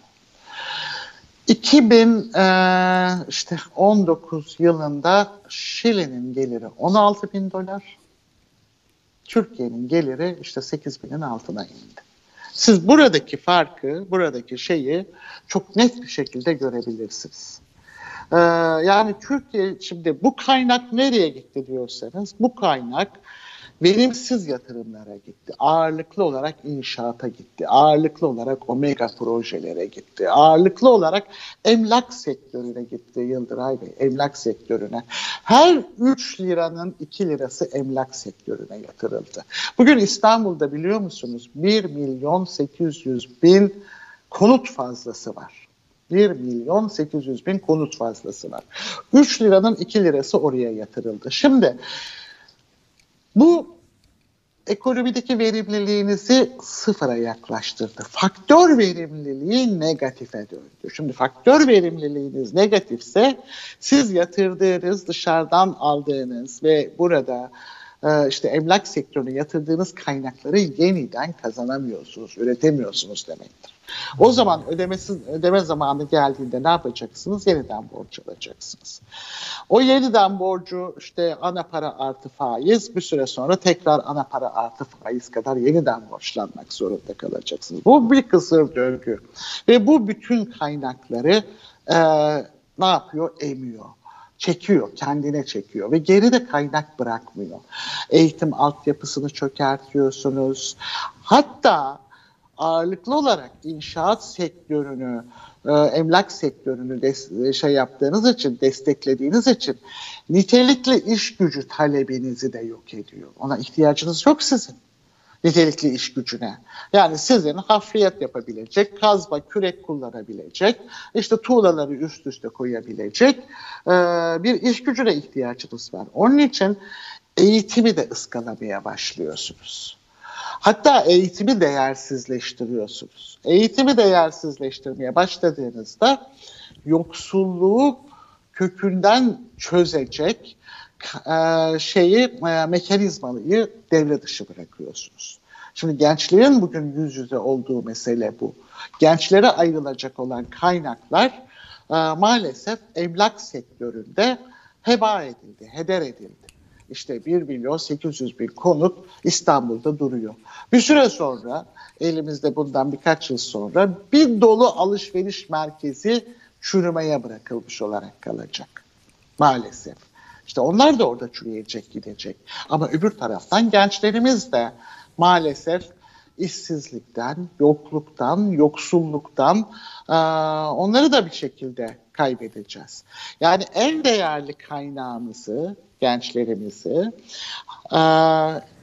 2019 e, yılında Şili'nin geliri 16 bin dolar. Türkiye'nin geliri işte 8 binin altına indi. Siz buradaki farkı, buradaki şeyi çok net bir şekilde görebilirsiniz. Ee, yani Türkiye şimdi bu kaynak nereye gitti diyorsanız bu kaynak verimsiz yatırımlara gitti. Ağırlıklı olarak inşaata gitti. Ağırlıklı olarak omega projelere gitti. Ağırlıklı olarak emlak sektörüne gitti Yıldıray Bey. Emlak sektörüne. Her 3 liranın 2 lirası emlak sektörüne yatırıldı. Bugün İstanbul'da biliyor musunuz 1 milyon 800 bin konut fazlası var. 1 milyon 800 bin konut fazlası var. 3 liranın 2 lirası oraya yatırıldı. Şimdi bu ekonomideki verimliliğinizi sıfıra yaklaştırdı. Faktör verimliliği negatife döndü. Şimdi faktör verimliliğiniz negatifse siz yatırdığınız, dışarıdan aldığınız ve burada e, işte emlak sektörüne yatırdığınız kaynakları yeniden kazanamıyorsunuz, üretemiyorsunuz demektir. O zaman ödemesi, ödeme zamanı geldiğinde ne yapacaksınız? Yeniden borç alacaksınız. O yeniden borcu işte ana para artı faiz bir süre sonra tekrar ana para artı faiz kadar yeniden borçlanmak zorunda kalacaksınız. Bu bir kısır döngü ve bu bütün kaynakları e, ne yapıyor? Emiyor çekiyor, kendine çekiyor ve geride kaynak bırakmıyor. Eğitim altyapısını çökertiyorsunuz. Hatta ağırlıklı olarak inşaat sektörünü, e, emlak sektörünü şey yaptığınız için, desteklediğiniz için nitelikli iş gücü talebinizi de yok ediyor. Ona ihtiyacınız yok sizin nitelikli iş gücüne. Yani sizin hafriyat yapabilecek, kazma, kürek kullanabilecek, işte tuğlaları üst üste koyabilecek e, bir iş gücüne ihtiyacınız var. Onun için eğitimi de ıskalamaya başlıyorsunuz. Hatta eğitimi değersizleştiriyorsunuz. Eğitimi değersizleştirmeye başladığınızda yoksulluğu kökünden çözecek şeyi e, mekanizmayı devre dışı bırakıyorsunuz. Şimdi gençlerin bugün yüz yüze olduğu mesele bu. Gençlere ayrılacak olan kaynaklar maalesef emlak sektöründe heba edildi, heder edildi. işte 1 milyon 800 bin konut İstanbul'da duruyor. Bir süre sonra elimizde bundan birkaç yıl sonra bir dolu alışveriş merkezi çürümeye bırakılmış olarak kalacak. Maalesef. İşte onlar da orada çürüyecek gidecek. Ama öbür taraftan gençlerimiz de maalesef işsizlikten, yokluktan, yoksulluktan onları da bir şekilde kaybedeceğiz. Yani en değerli kaynağımızı, gençlerimizi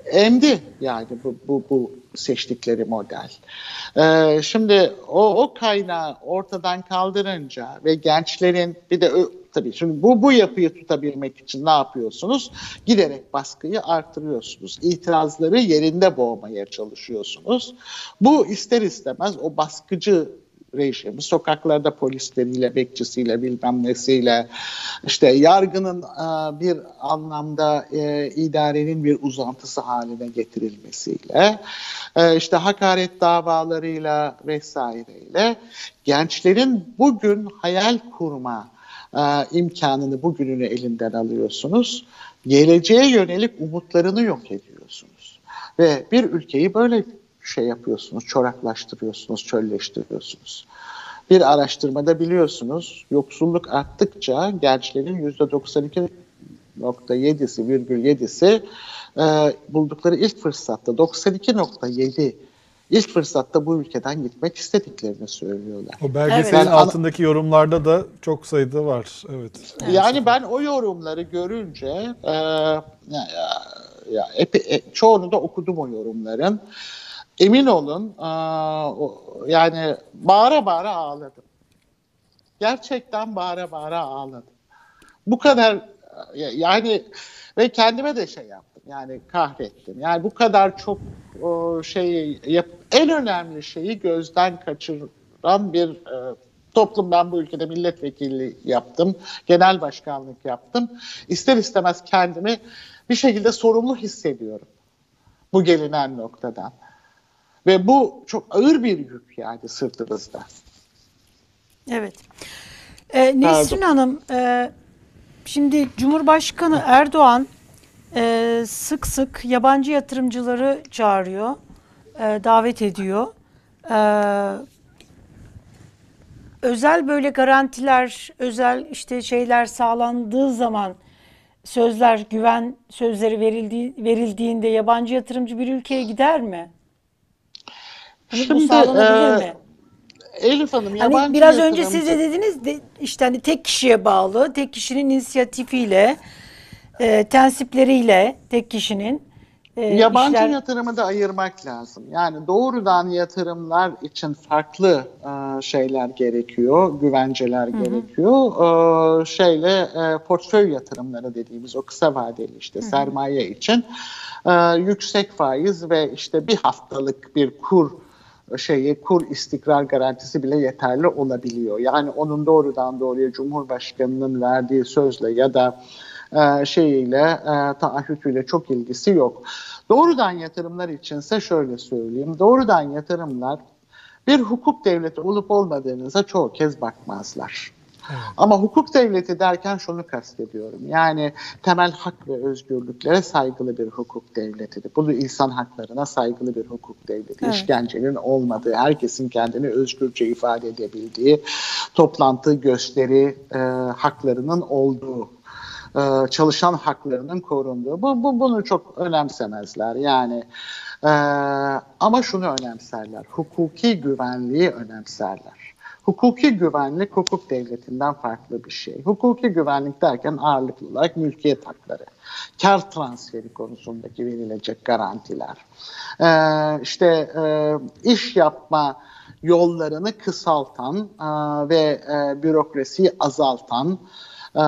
emdi yani bu, bu, bu seçtikleri model. Ee, şimdi o, o kaynağı ortadan kaldırınca ve gençlerin bir de tabii şimdi bu, bu yapıyı tutabilmek için ne yapıyorsunuz? Giderek baskıyı artırıyorsunuz. İtirazları yerinde boğmaya çalışıyorsunuz. Bu ister istemez o baskıcı rejimi sokaklarda polisleriyle, bekçisiyle bilmem nesiyle işte yargının e, bir anlamda e, idarenin bir uzantısı haline getirilmesiyle e, işte hakaret davalarıyla vesaireyle gençlerin bugün hayal kurma imkanını bugününü elinden alıyorsunuz. Geleceğe yönelik umutlarını yok ediyorsunuz. Ve bir ülkeyi böyle şey yapıyorsunuz, çoraklaştırıyorsunuz, çölleştiriyorsunuz. Bir araştırmada biliyorsunuz yoksulluk arttıkça gençlerin %92.7'si virgül 7'si e, buldukları ilk fırsatta 92.7 ilk fırsatta bu ülkeden gitmek istediklerini söylüyorlar. O belgeselin evet. altındaki yorumlarda da çok sayıda var. Evet. Yani ben o yorumları görünce e, ya, ya, epi, e, çoğunu da okudum o yorumların. Emin olun yani bağıra bağıra ağladım. Gerçekten bağıra bağıra ağladım. Bu kadar yani ve kendime de şey yaptım. Yani kahrettim. Yani bu kadar çok o şey yap, en önemli şeyi gözden kaçıran bir e, toplum ben bu ülkede milletvekili yaptım. Genel başkanlık yaptım. İster istemez kendimi bir şekilde sorumlu hissediyorum. Bu gelinen noktadan. Ve bu çok ağır bir yük yani sırtımızda. Evet. Ee, Nesrin Hanım, e, şimdi Cumhurbaşkanı Erdoğan e, sık sık yabancı yatırımcıları çağırıyor, e, davet ediyor. E, özel böyle garantiler, özel işte şeyler sağlandığı zaman sözler, güven sözleri verildiği, verildiğinde yabancı yatırımcı bir ülkeye gider mi? Hani Şimdi, bu sağlanabilir e, mi? Elif Hanım hani yabancı biraz önce siz de dediniz de işte hani tek kişiye bağlı, tek kişinin inisiyatifiyle, e, tensipleriyle tek kişinin e, yabancı işler... yatırımı da ayırmak lazım. Yani doğrudan yatırımlar için farklı e, şeyler gerekiyor, güvenceler Hı-hı. gerekiyor. E, şeyle e, portföy yatırımları dediğimiz o kısa vadeli işte Hı-hı. sermaye için e, yüksek faiz ve işte bir haftalık bir kur şeyi kur istikrar garantisi bile yeterli olabiliyor. Yani onun doğrudan doğruya Cumhurbaşkanı'nın verdiği sözle ya da e, şeyiyle e, taahhütüyle çok ilgisi yok. Doğrudan yatırımlar içinse şöyle söyleyeyim. Doğrudan yatırımlar bir hukuk devleti olup olmadığınıza çoğu kez bakmazlar. Ama hukuk devleti derken şunu kastediyorum. Yani temel hak ve özgürlüklere saygılı bir hukuk devletidir. Bunu insan haklarına saygılı bir hukuk devleti. Evet. İşkencenin olmadığı, herkesin kendini özgürce ifade edebildiği, toplantı, gösteri e, haklarının olduğu e, çalışan haklarının korunduğu. Bu, bu bunu çok önemsemezler. Yani e, ama şunu önemserler. Hukuki güvenliği önemserler. Hukuki güvenlik hukuk devletinden farklı bir şey. Hukuki güvenlik derken ağırlıklı olarak mülkiyet hakları, kar transferi konusundaki verilecek garantiler, ee, işte e, iş yapma yollarını kısaltan e, ve e, bürokrasiyi azaltan e,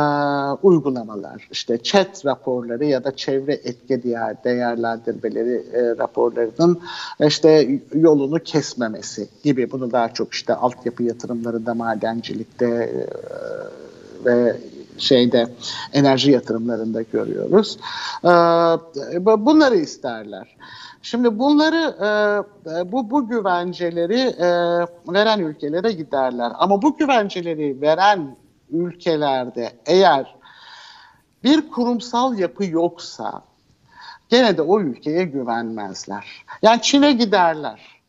uygulamalar. İşte chat raporları ya da çevre etki değer, değerlendirmeleri e, raporlarının işte yolunu kesmemesi gibi. Bunu daha çok işte altyapı yatırımlarında, madencilikte e, ve şeyde enerji yatırımlarında görüyoruz. E, bunları isterler. Şimdi bunları e, bu bu güvenceleri e, veren ülkelere giderler. Ama bu güvenceleri veren ülkelerde eğer bir kurumsal yapı yoksa gene de o ülkeye güvenmezler. Yani Çin'e giderler.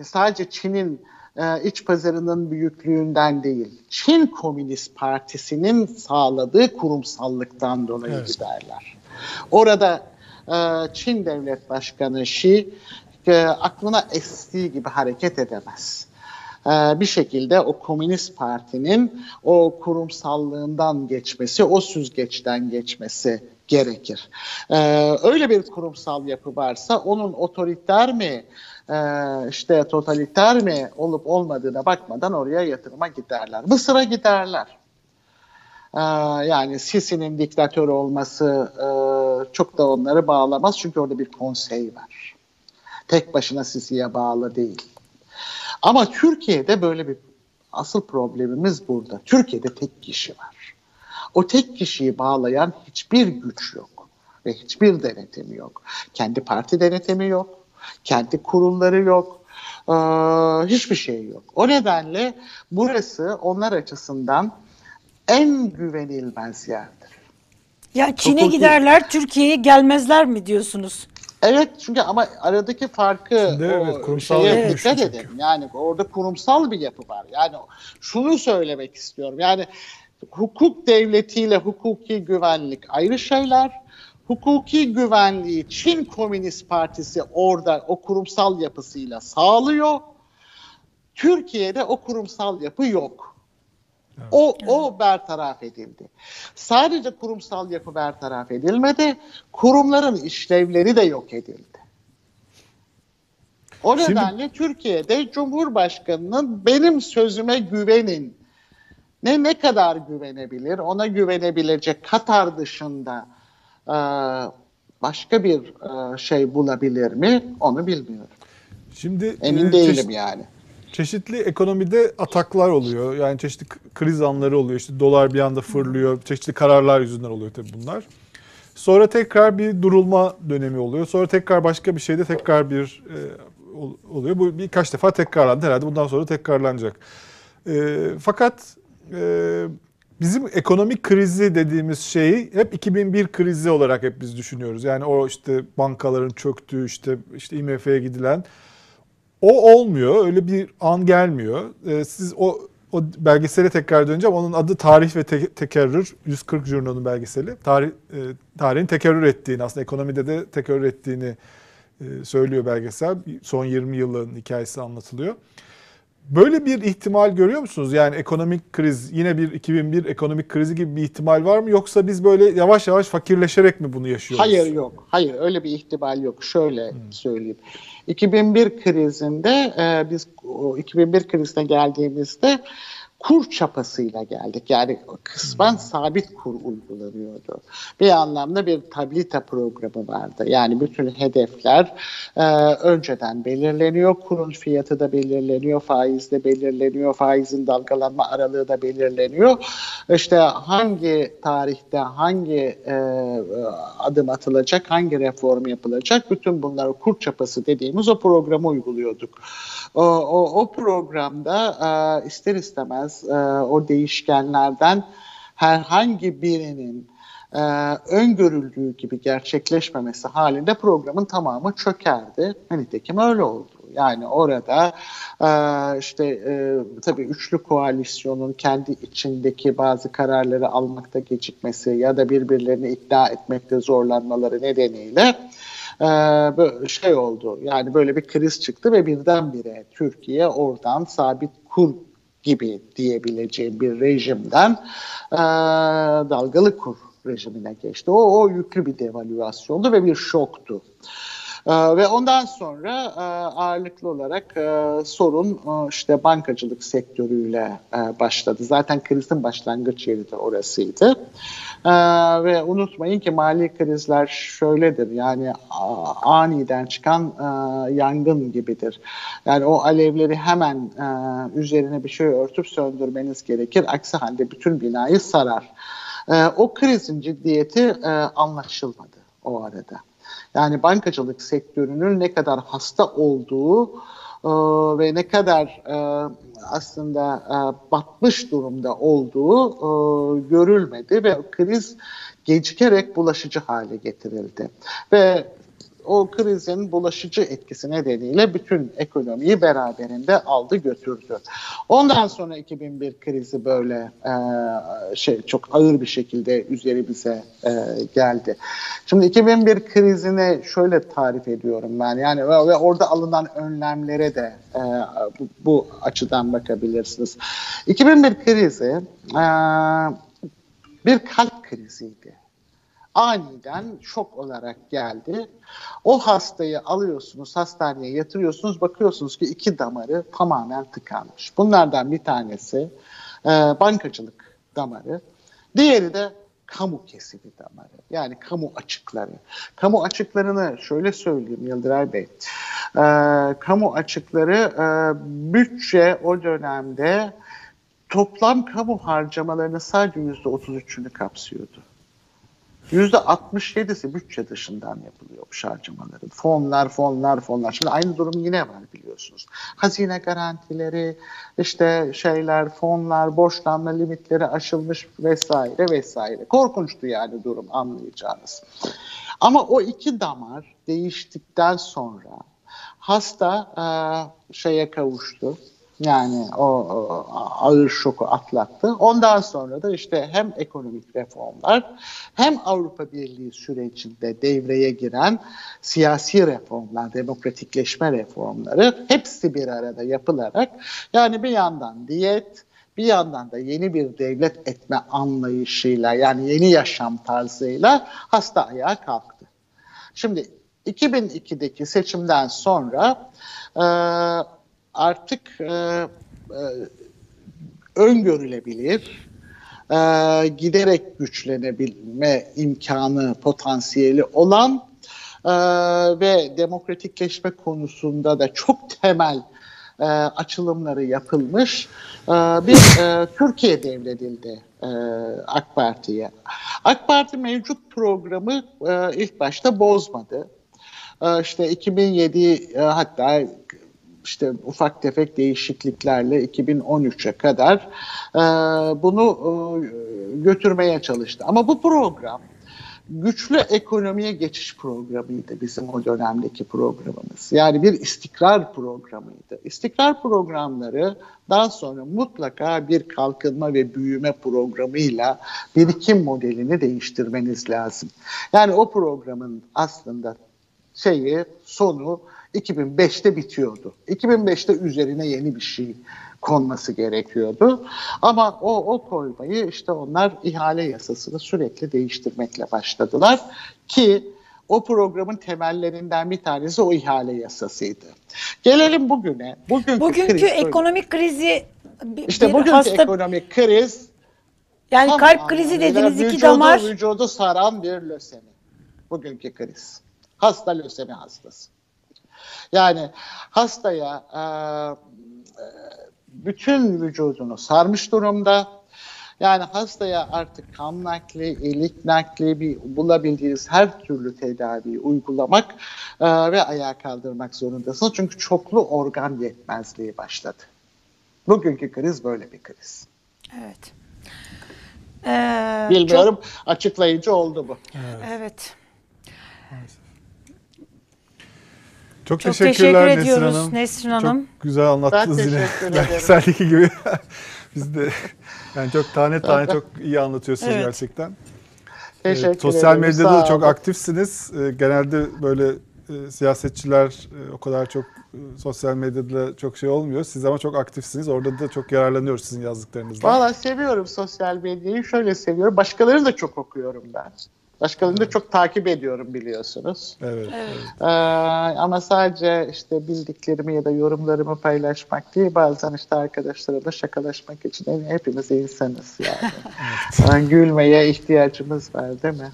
E, sadece Çin'in e, iç pazarının büyüklüğünden değil, Çin Komünist Partisi'nin sağladığı kurumsallıktan dolayı evet. giderler. Orada e, Çin Devlet Başkanı Xi e, aklına estiği gibi hareket edemez. E, bir şekilde o Komünist Parti'nin o kurumsallığından geçmesi, o süzgeçten geçmesi gerekir. Ee, öyle bir kurumsal yapı varsa onun otoriter mi, e, işte totaliter mi olup olmadığına bakmadan oraya yatırıma giderler. Mısır'a giderler. Ee, yani Sisi'nin diktatör olması e, çok da onları bağlamaz çünkü orada bir konsey var. Tek başına Sisi'ye bağlı değil. Ama Türkiye'de böyle bir asıl problemimiz burada. Türkiye'de tek kişi var. O tek kişiyi bağlayan hiçbir güç yok ve hiçbir denetim yok. Kendi parti denetimi yok, kendi kurulları yok, ee, hiçbir şey yok. O nedenle burası onlar açısından en güvenilmez yerdir. Ya Çin'e Hukuki... giderler, Türkiye'ye gelmezler mi diyorsunuz? Evet çünkü ama aradaki farkı Şimdi, o evet, kurumsal şeye dikkat edin. Yani orada kurumsal bir yapı var. Yani şunu söylemek istiyorum. Yani hukuk devletiyle hukuki güvenlik ayrı şeyler. Hukuki güvenliği Çin Komünist Partisi orada o kurumsal yapısıyla sağlıyor. Türkiye'de o kurumsal yapı yok. Evet. O, o bertaraf edildi. Sadece kurumsal yapı bertaraf edilmedi, kurumların işlevleri de yok edildi. O Şimdi... nedenle Türkiye'de Cumhurbaşkanı'nın benim sözüme güvenin ne ne kadar güvenebilir? Ona güvenebilecek Katar dışında e, başka bir e, şey bulabilir mi? Onu bilmiyorum. Şimdi emin e, değilim çeşit, yani. Çeşitli ekonomide ataklar oluyor. Yani çeşitli kriz anları oluyor. İşte dolar bir anda fırlıyor. Çeşitli kararlar yüzünden oluyor tabii bunlar. Sonra tekrar bir durulma dönemi oluyor. Sonra tekrar başka bir şeyde tekrar bir e, oluyor. Bu birkaç defa tekrarlandı herhalde. Bundan sonra tekrarlanacak. E, fakat e, bizim ekonomik krizi dediğimiz şeyi hep 2001 krizi olarak hep biz düşünüyoruz. Yani o işte bankaların çöktüğü işte işte IMF'ye gidilen o olmuyor. Öyle bir an gelmiyor. E, siz o o belgesele tekrar döneceğim. Onun adı Tarih ve te- Tekerrür. 140 Jurnal'ın belgeseli. Tarih, e, tarihin tekerrür ettiğini aslında ekonomide de tekerrür ettiğini e, söylüyor belgesel. Son 20 yılın hikayesi anlatılıyor. Böyle bir ihtimal görüyor musunuz? Yani ekonomik kriz, yine bir 2001 ekonomik krizi gibi bir ihtimal var mı? Yoksa biz böyle yavaş yavaş fakirleşerek mi bunu yaşıyoruz? Hayır yok. Hayır öyle bir ihtimal yok. Şöyle hmm. söyleyeyim. 2001 krizinde e, biz o 2001 krizine geldiğimizde kur çapasıyla geldik. Yani kısmen hmm. sabit kur uygulanıyordu. Bir anlamda bir tablita programı vardı. Yani bütün hedefler e, önceden belirleniyor. Kurun fiyatı da belirleniyor, faiz de belirleniyor, faizin dalgalanma aralığı da belirleniyor. İşte hangi tarihte hangi e, adım atılacak, hangi reform yapılacak bütün bunları kur çapası dediğimiz o programı uyguluyorduk. O, o, o programda e, ister istemez e, o değişkenlerden herhangi birinin e, öngörüldüğü gibi gerçekleşmemesi halinde programın tamamı çökerdi. Nitekim öyle oldu. Yani orada e, işte e, tabii üçlü koalisyonun kendi içindeki bazı kararları almakta gecikmesi ya da birbirlerini ikna etmekte zorlanmaları nedeniyle e, şey oldu. Yani böyle bir kriz çıktı ve birdenbire Türkiye oradan sabit kur gibi diyebileceğim bir rejimden e, dalgalı kur rejimine geçti. O, o yüklü bir devalüasyondu ve bir şoktu. Ee, ve ondan sonra e, ağırlıklı olarak e, sorun e, işte bankacılık sektörüyle başladı. Zaten krizin başlangıç yeri de orasıydı. Ve unutmayın ki mali krizler şöyledir yani aniden çıkan yangın gibidir. Yani o alevleri hemen üzerine bir şey örtüp söndürmeniz gerekir. Aksi halde bütün binayı sarar. O krizin ciddiyeti anlaşılmadı o arada. Yani bankacılık sektörünün ne kadar hasta olduğu ve ne kadar e, aslında e, batmış durumda olduğu e, görülmedi ve kriz gecikerek bulaşıcı hale getirildi. Ve o krizin bulaşıcı etkisi nedeniyle bütün ekonomiyi beraberinde aldı götürdü. Ondan sonra 2001 krizi böyle e, şey çok ağır bir şekilde üzerimize e, geldi. Şimdi 2001 krizini şöyle tarif ediyorum ben yani ve, ve orada alınan önlemlere de e, bu, bu açıdan bakabilirsiniz. 2001 krizi e, bir kalp kriziydi aniden şok olarak geldi. O hastayı alıyorsunuz, hastaneye yatırıyorsunuz, bakıyorsunuz ki iki damarı tamamen tıkanmış. Bunlardan bir tanesi e, bankacılık damarı, diğeri de kamu kesimi damarı. Yani kamu açıkları. Kamu açıklarını şöyle söyleyeyim Yıldıray Bey. E, kamu açıkları e, bütçe o dönemde toplam kamu harcamalarının sadece %33'ünü kapsıyordu. %67'si bütçe dışından yapılıyor bu harcamaların. Fonlar, fonlar, fonlar. Şimdi aynı durum yine var biliyorsunuz. Hazine garantileri, işte şeyler, fonlar, borçlanma limitleri aşılmış vesaire vesaire. Korkunçtu yani durum anlayacağınız. Ama o iki damar değiştikten sonra hasta e, şeye kavuştu yani o, o ağır şoku atlattı. Ondan sonra da işte hem ekonomik reformlar hem Avrupa Birliği sürecinde devreye giren siyasi reformlar, demokratikleşme reformları hepsi bir arada yapılarak yani bir yandan diyet, bir yandan da yeni bir devlet etme anlayışıyla yani yeni yaşam tarzıyla hasta ayağa kalktı. Şimdi 2002'deki seçimden sonra artık e, e, öngörülebilir, e, giderek güçlenebilme imkanı, potansiyeli olan e, ve demokratikleşme konusunda da çok temel e, açılımları yapılmış e, bir e, Türkiye devredildi e, AK Parti'ye. AK Parti mevcut programı e, ilk başta bozmadı. E, işte 2007 e, hatta işte ufak tefek değişikliklerle 2013'e kadar e, bunu e, götürmeye çalıştı. Ama bu program güçlü ekonomiye geçiş programıydı bizim o dönemdeki programımız. Yani bir istikrar programıydı. İstikrar programları daha sonra mutlaka bir kalkınma ve büyüme programıyla birikim modelini değiştirmeniz lazım. Yani o programın aslında şeyi sonu 2005'te bitiyordu. 2005'te üzerine yeni bir şey konması gerekiyordu. Ama o, o koymayı işte onlar ihale yasasını sürekli değiştirmekle başladılar ki o programın temellerinden bir tanesi o ihale yasasıydı. Gelelim bugüne. Bugünkü, bugünkü kriz, ekonomik krizi bir, işte bugünkü hasta... ekonomik kriz yani kalp krizi dediğiniz iki damar vücudu saran bir lösemi. Bugünkü kriz. Hasta lösemi hastası. Yani hastaya e, bütün vücudunu sarmış durumda. Yani hastaya artık kan nakli, ilik nakli bir bulabildiğiniz her türlü tedaviyi uygulamak e, ve ayağa kaldırmak zorundasınız. Çünkü çoklu organ yetmezliği başladı. Bugünkü kriz böyle bir kriz. Evet. Ee, Bilmiyorum çok... açıklayıcı oldu bu. Evet. evet. Çok, Çok teşekkürler teşekkür ediyoruz Nesrin Hanım. Nesrin Hanım. Çok güzel anlattınız ben yine. Belgeserdeki gibi. Biz de yani çok tane tane çok iyi anlatıyorsunuz evet. gerçekten. Teşekkür ee, sosyal medyada da çok aktifsiniz. Ee, genelde böyle e, siyasetçiler e, o kadar çok e, sosyal medyada çok şey olmuyor. Siz ama çok aktifsiniz. Orada da çok yararlanıyoruz sizin yazdıklarınızdan. Valla seviyorum sosyal medyayı. Şöyle seviyorum. Başkalarını da çok okuyorum ben. Başkalarını evet. da çok takip ediyorum biliyorsunuz. Evet. evet. Ee, ama sadece işte bildiklerimi ya da yorumlarımı paylaşmak değil bazen işte arkadaşlarımla şakalaşmak için yani hepimiz insanız yani. evet. yani gülmeye ihtiyacımız var değil mi?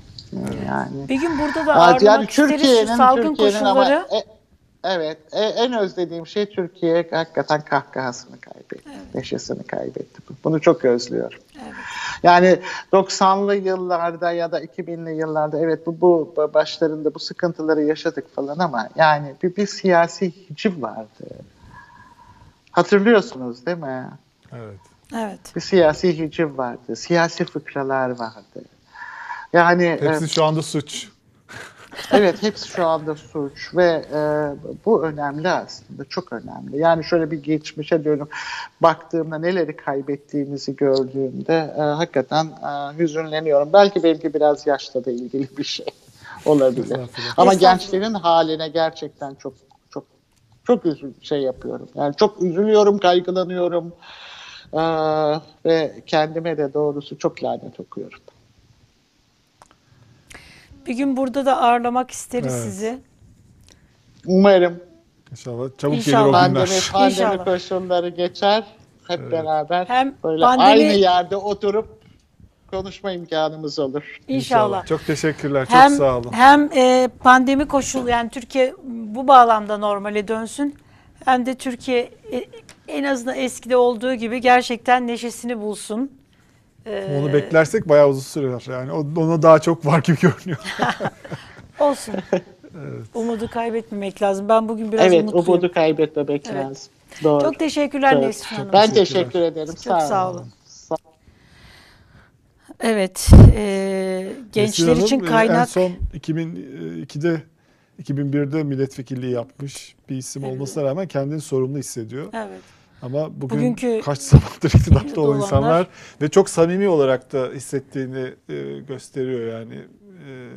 Yani. Bir gün burada da ağırlamak yani Türkiye'nin, salgın Türkiye'nin koşulları. Ama, e, evet e, en özlediğim şey Türkiye hakikaten kahkahasını kaybetti. Evet. Neşesini kaybetti. Bunu çok özlüyorum. Evet. Yani 90'lı yıllarda ya da 2000'li yıllarda evet bu, bu başlarında bu sıkıntıları yaşadık falan ama yani bir, bir siyasi hiciv vardı. Hatırlıyorsunuz değil mi? Evet. Evet. Bir siyasi hiciv vardı, siyasi fıkralar vardı. Yani Hepsi e, şu anda suç. Evet hepsi şu anda suç ve e, bu önemli aslında çok önemli. Yani şöyle bir geçmişe dönüp baktığımda neleri kaybettiğimizi gördüğümde e, hakikaten e, hüzünleniyorum. Belki belki biraz yaşla da ilgili bir şey olabilir. Ama gençlerin haline gerçekten çok çok çok üzül şey yapıyorum. Yani çok üzülüyorum, kaygılanıyorum. E, ve kendime de doğrusu çok lanet okuyorum. Bir gün burada da ağırlamak isteriz Evet. sizi. Umarım İnşallah çabuk İnşallah. gelir o pandemi, günler. pandemi İnşallah. koşulları geçer. Hep beraber Hem böyle pandemi- aynı yerde oturup konuşma imkanımız olur. İnşallah. Çok teşekkürler. Çok Hem sağ olun. hem e, pandemi koşulu yani Türkiye bu bağlamda normale dönsün. Hem de Türkiye e, en azından eskide olduğu gibi gerçekten neşesini bulsun. E, Onu beklersek bayağı uzun sürer. Yani o- ona daha çok var gibi görünüyor. Olsun. Umudu kaybetmemek lazım. Ben bugün biraz evet, umutluyum. umudu kaybetmemek Evet. lazım. Doğru. Çok teşekkürler Evet. Nesrin Hanım. Ben teşekkür ederim. Çok sağ, sağ olun. olun. Sağ Evet. e, gençler Nesrin için Hanım, e, kaynak En son 2002'de 2001'de milletvekilliği yapmış bir isim olmasına rağmen kendini sorumlu hissediyor. Evet. Ama bugün Bugünkü kaç zamandır iktidarda olan insanlar ve çok samimi olarak da hissettiğini e, gösteriyor yani. E,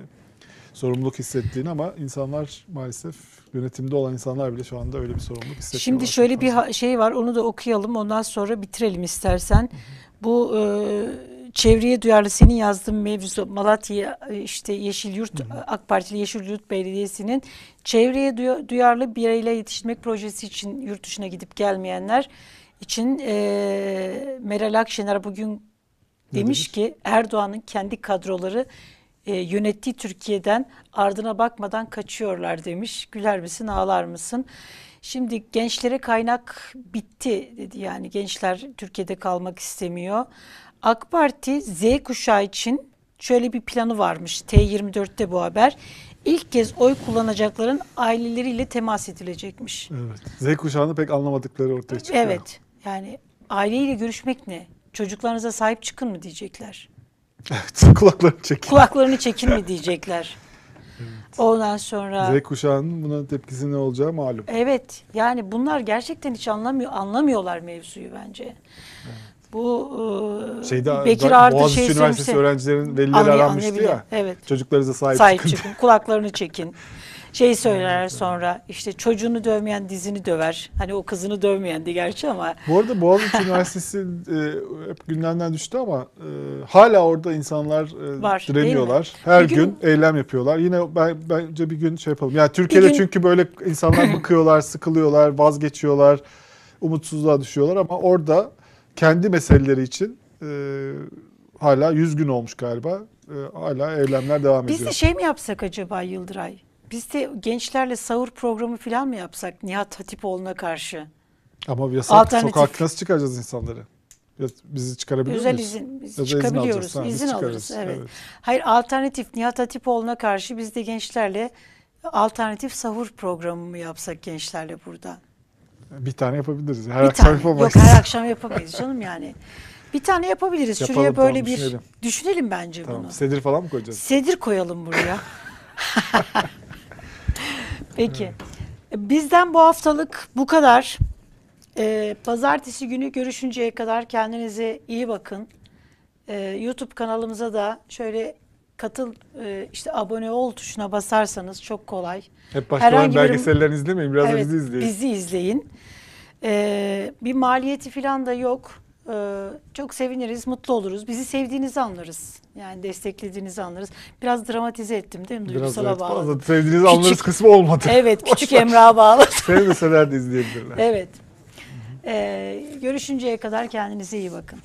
sorumluluk hissettiğini ama insanlar maalesef yönetimde olan insanlar bile şu anda öyle bir sorumluluk hissetmiyorlar. Şimdi şöyle bir şey var onu da okuyalım ondan sonra bitirelim istersen. Bu e, çevreye duyarlı senin yazdığın mevzu Malatya e, işte Yeşil Yurt AK Partili Yeşil Yurt Belediyesi'nin çevreye duya- duyarlı bireyler yetiştirmek projesi için yurt dışına gidip gelmeyenler için e, Meral Akşener bugün demiş? ki Erdoğan'ın kendi kadroları e, yönettiği Türkiye'den ardına bakmadan kaçıyorlar demiş. Güler misin ağlar mısın? Şimdi gençlere kaynak bitti dedi yani gençler Türkiye'de kalmak istemiyor. AK Parti Z kuşağı için şöyle bir planı varmış T24'te bu haber. İlk kez oy kullanacakların aileleriyle temas edilecekmiş. Evet. Z kuşağını pek anlamadıkları ortaya çıkıyor. Evet yani aileyle görüşmek ne? Çocuklarınıza sahip çıkın mı diyecekler. Evet. Kulaklarını çekin. Kulaklarını çekin mi diyecekler. Ondan sonra Z kuşağının buna tepkisi ne olacağı malum. evet yani bunlar gerçekten hiç anlamıyor anlamıyorlar mevzuyu bence. Bu e, Şeyde Bekir Ardır Boğaziçi şey Üniversitesi söylemişti. öğrencilerin velileri Anlay- aranmıştı ya. Evet. Çocuklarınıza sahip, Sahip çıkın. çıkın, kulaklarını çekin. Şey söylerler sonra işte çocuğunu dövmeyen dizini döver. Hani o kızını dövmeyendi gerçi ama Bu arada Boğaziçi Üniversitesi e, hep gündemden düştü ama e, hala orada insanlar e, Var, direniyorlar. Her Bir gün, gün- eylem yapıyorlar. Yine ben, bence bir gün şey yapalım. Yani Türkiye'de gün- çünkü böyle insanlar bıkıyorlar, sıkılıyorlar, vazgeçiyorlar, umutsuzluğa düşüyorlar ama orada kendi meseleleri için e, hala 100 gün olmuş galiba. E, hala eylemler devam biz ediyor. de şey mi yapsak acaba Yıldıray? Biz de gençlerle sahur programı falan mı yapsak Nihat Hatipoğlu'na karşı? Ama yasak. Alternatif. Sokakta nasıl çıkaracağız insanları? Bizi çıkarabiliyor Özel muyuz? izin biz izin çıkabiliyoruz. alacağız. Ha, biz izin çıkarız. alırız. Evet. Evet. Hayır alternatif Nihat Hatipoğlu'na karşı biz de gençlerle alternatif sahur programı mı yapsak gençlerle burada? Bir tane yapabiliriz. Her bir akşam tane. yapamayız. Yok her akşam yapamayız canım yani. Bir tane yapabiliriz. Yapalım, Şuraya böyle tamam, bir düşünelim. düşünelim bence Tamam. bunu. Sedir falan mı koyacağız? Sedir koyalım buraya. Peki. Bizden bu haftalık bu kadar. Ee, pazartesi günü görüşünceye kadar kendinize iyi bakın. Ee, YouTube kanalımıza da şöyle katıl e, işte abone ol tuşuna basarsanız çok kolay. Hep başkalarının Herhangi bir- belgesellerini izlemeyin. Biraz da Evet, bizi izleyin. Bizi izleyin. Ee, bir maliyeti falan da yok. Ee, çok seviniriz, mutlu oluruz. Bizi sevdiğinizi anlarız. Yani desteklediğinizi anlarız. Biraz dramatize ettim değil mi? Biraz Duygusala evet, bağladım. fazla sevdiğinizi anlarız Küçük- kısmı olmadı. Evet, küçük Emrah'a bağladım. Sevmeseler de izleyebilirler. evet. Ee, görüşünceye kadar kendinize iyi bakın.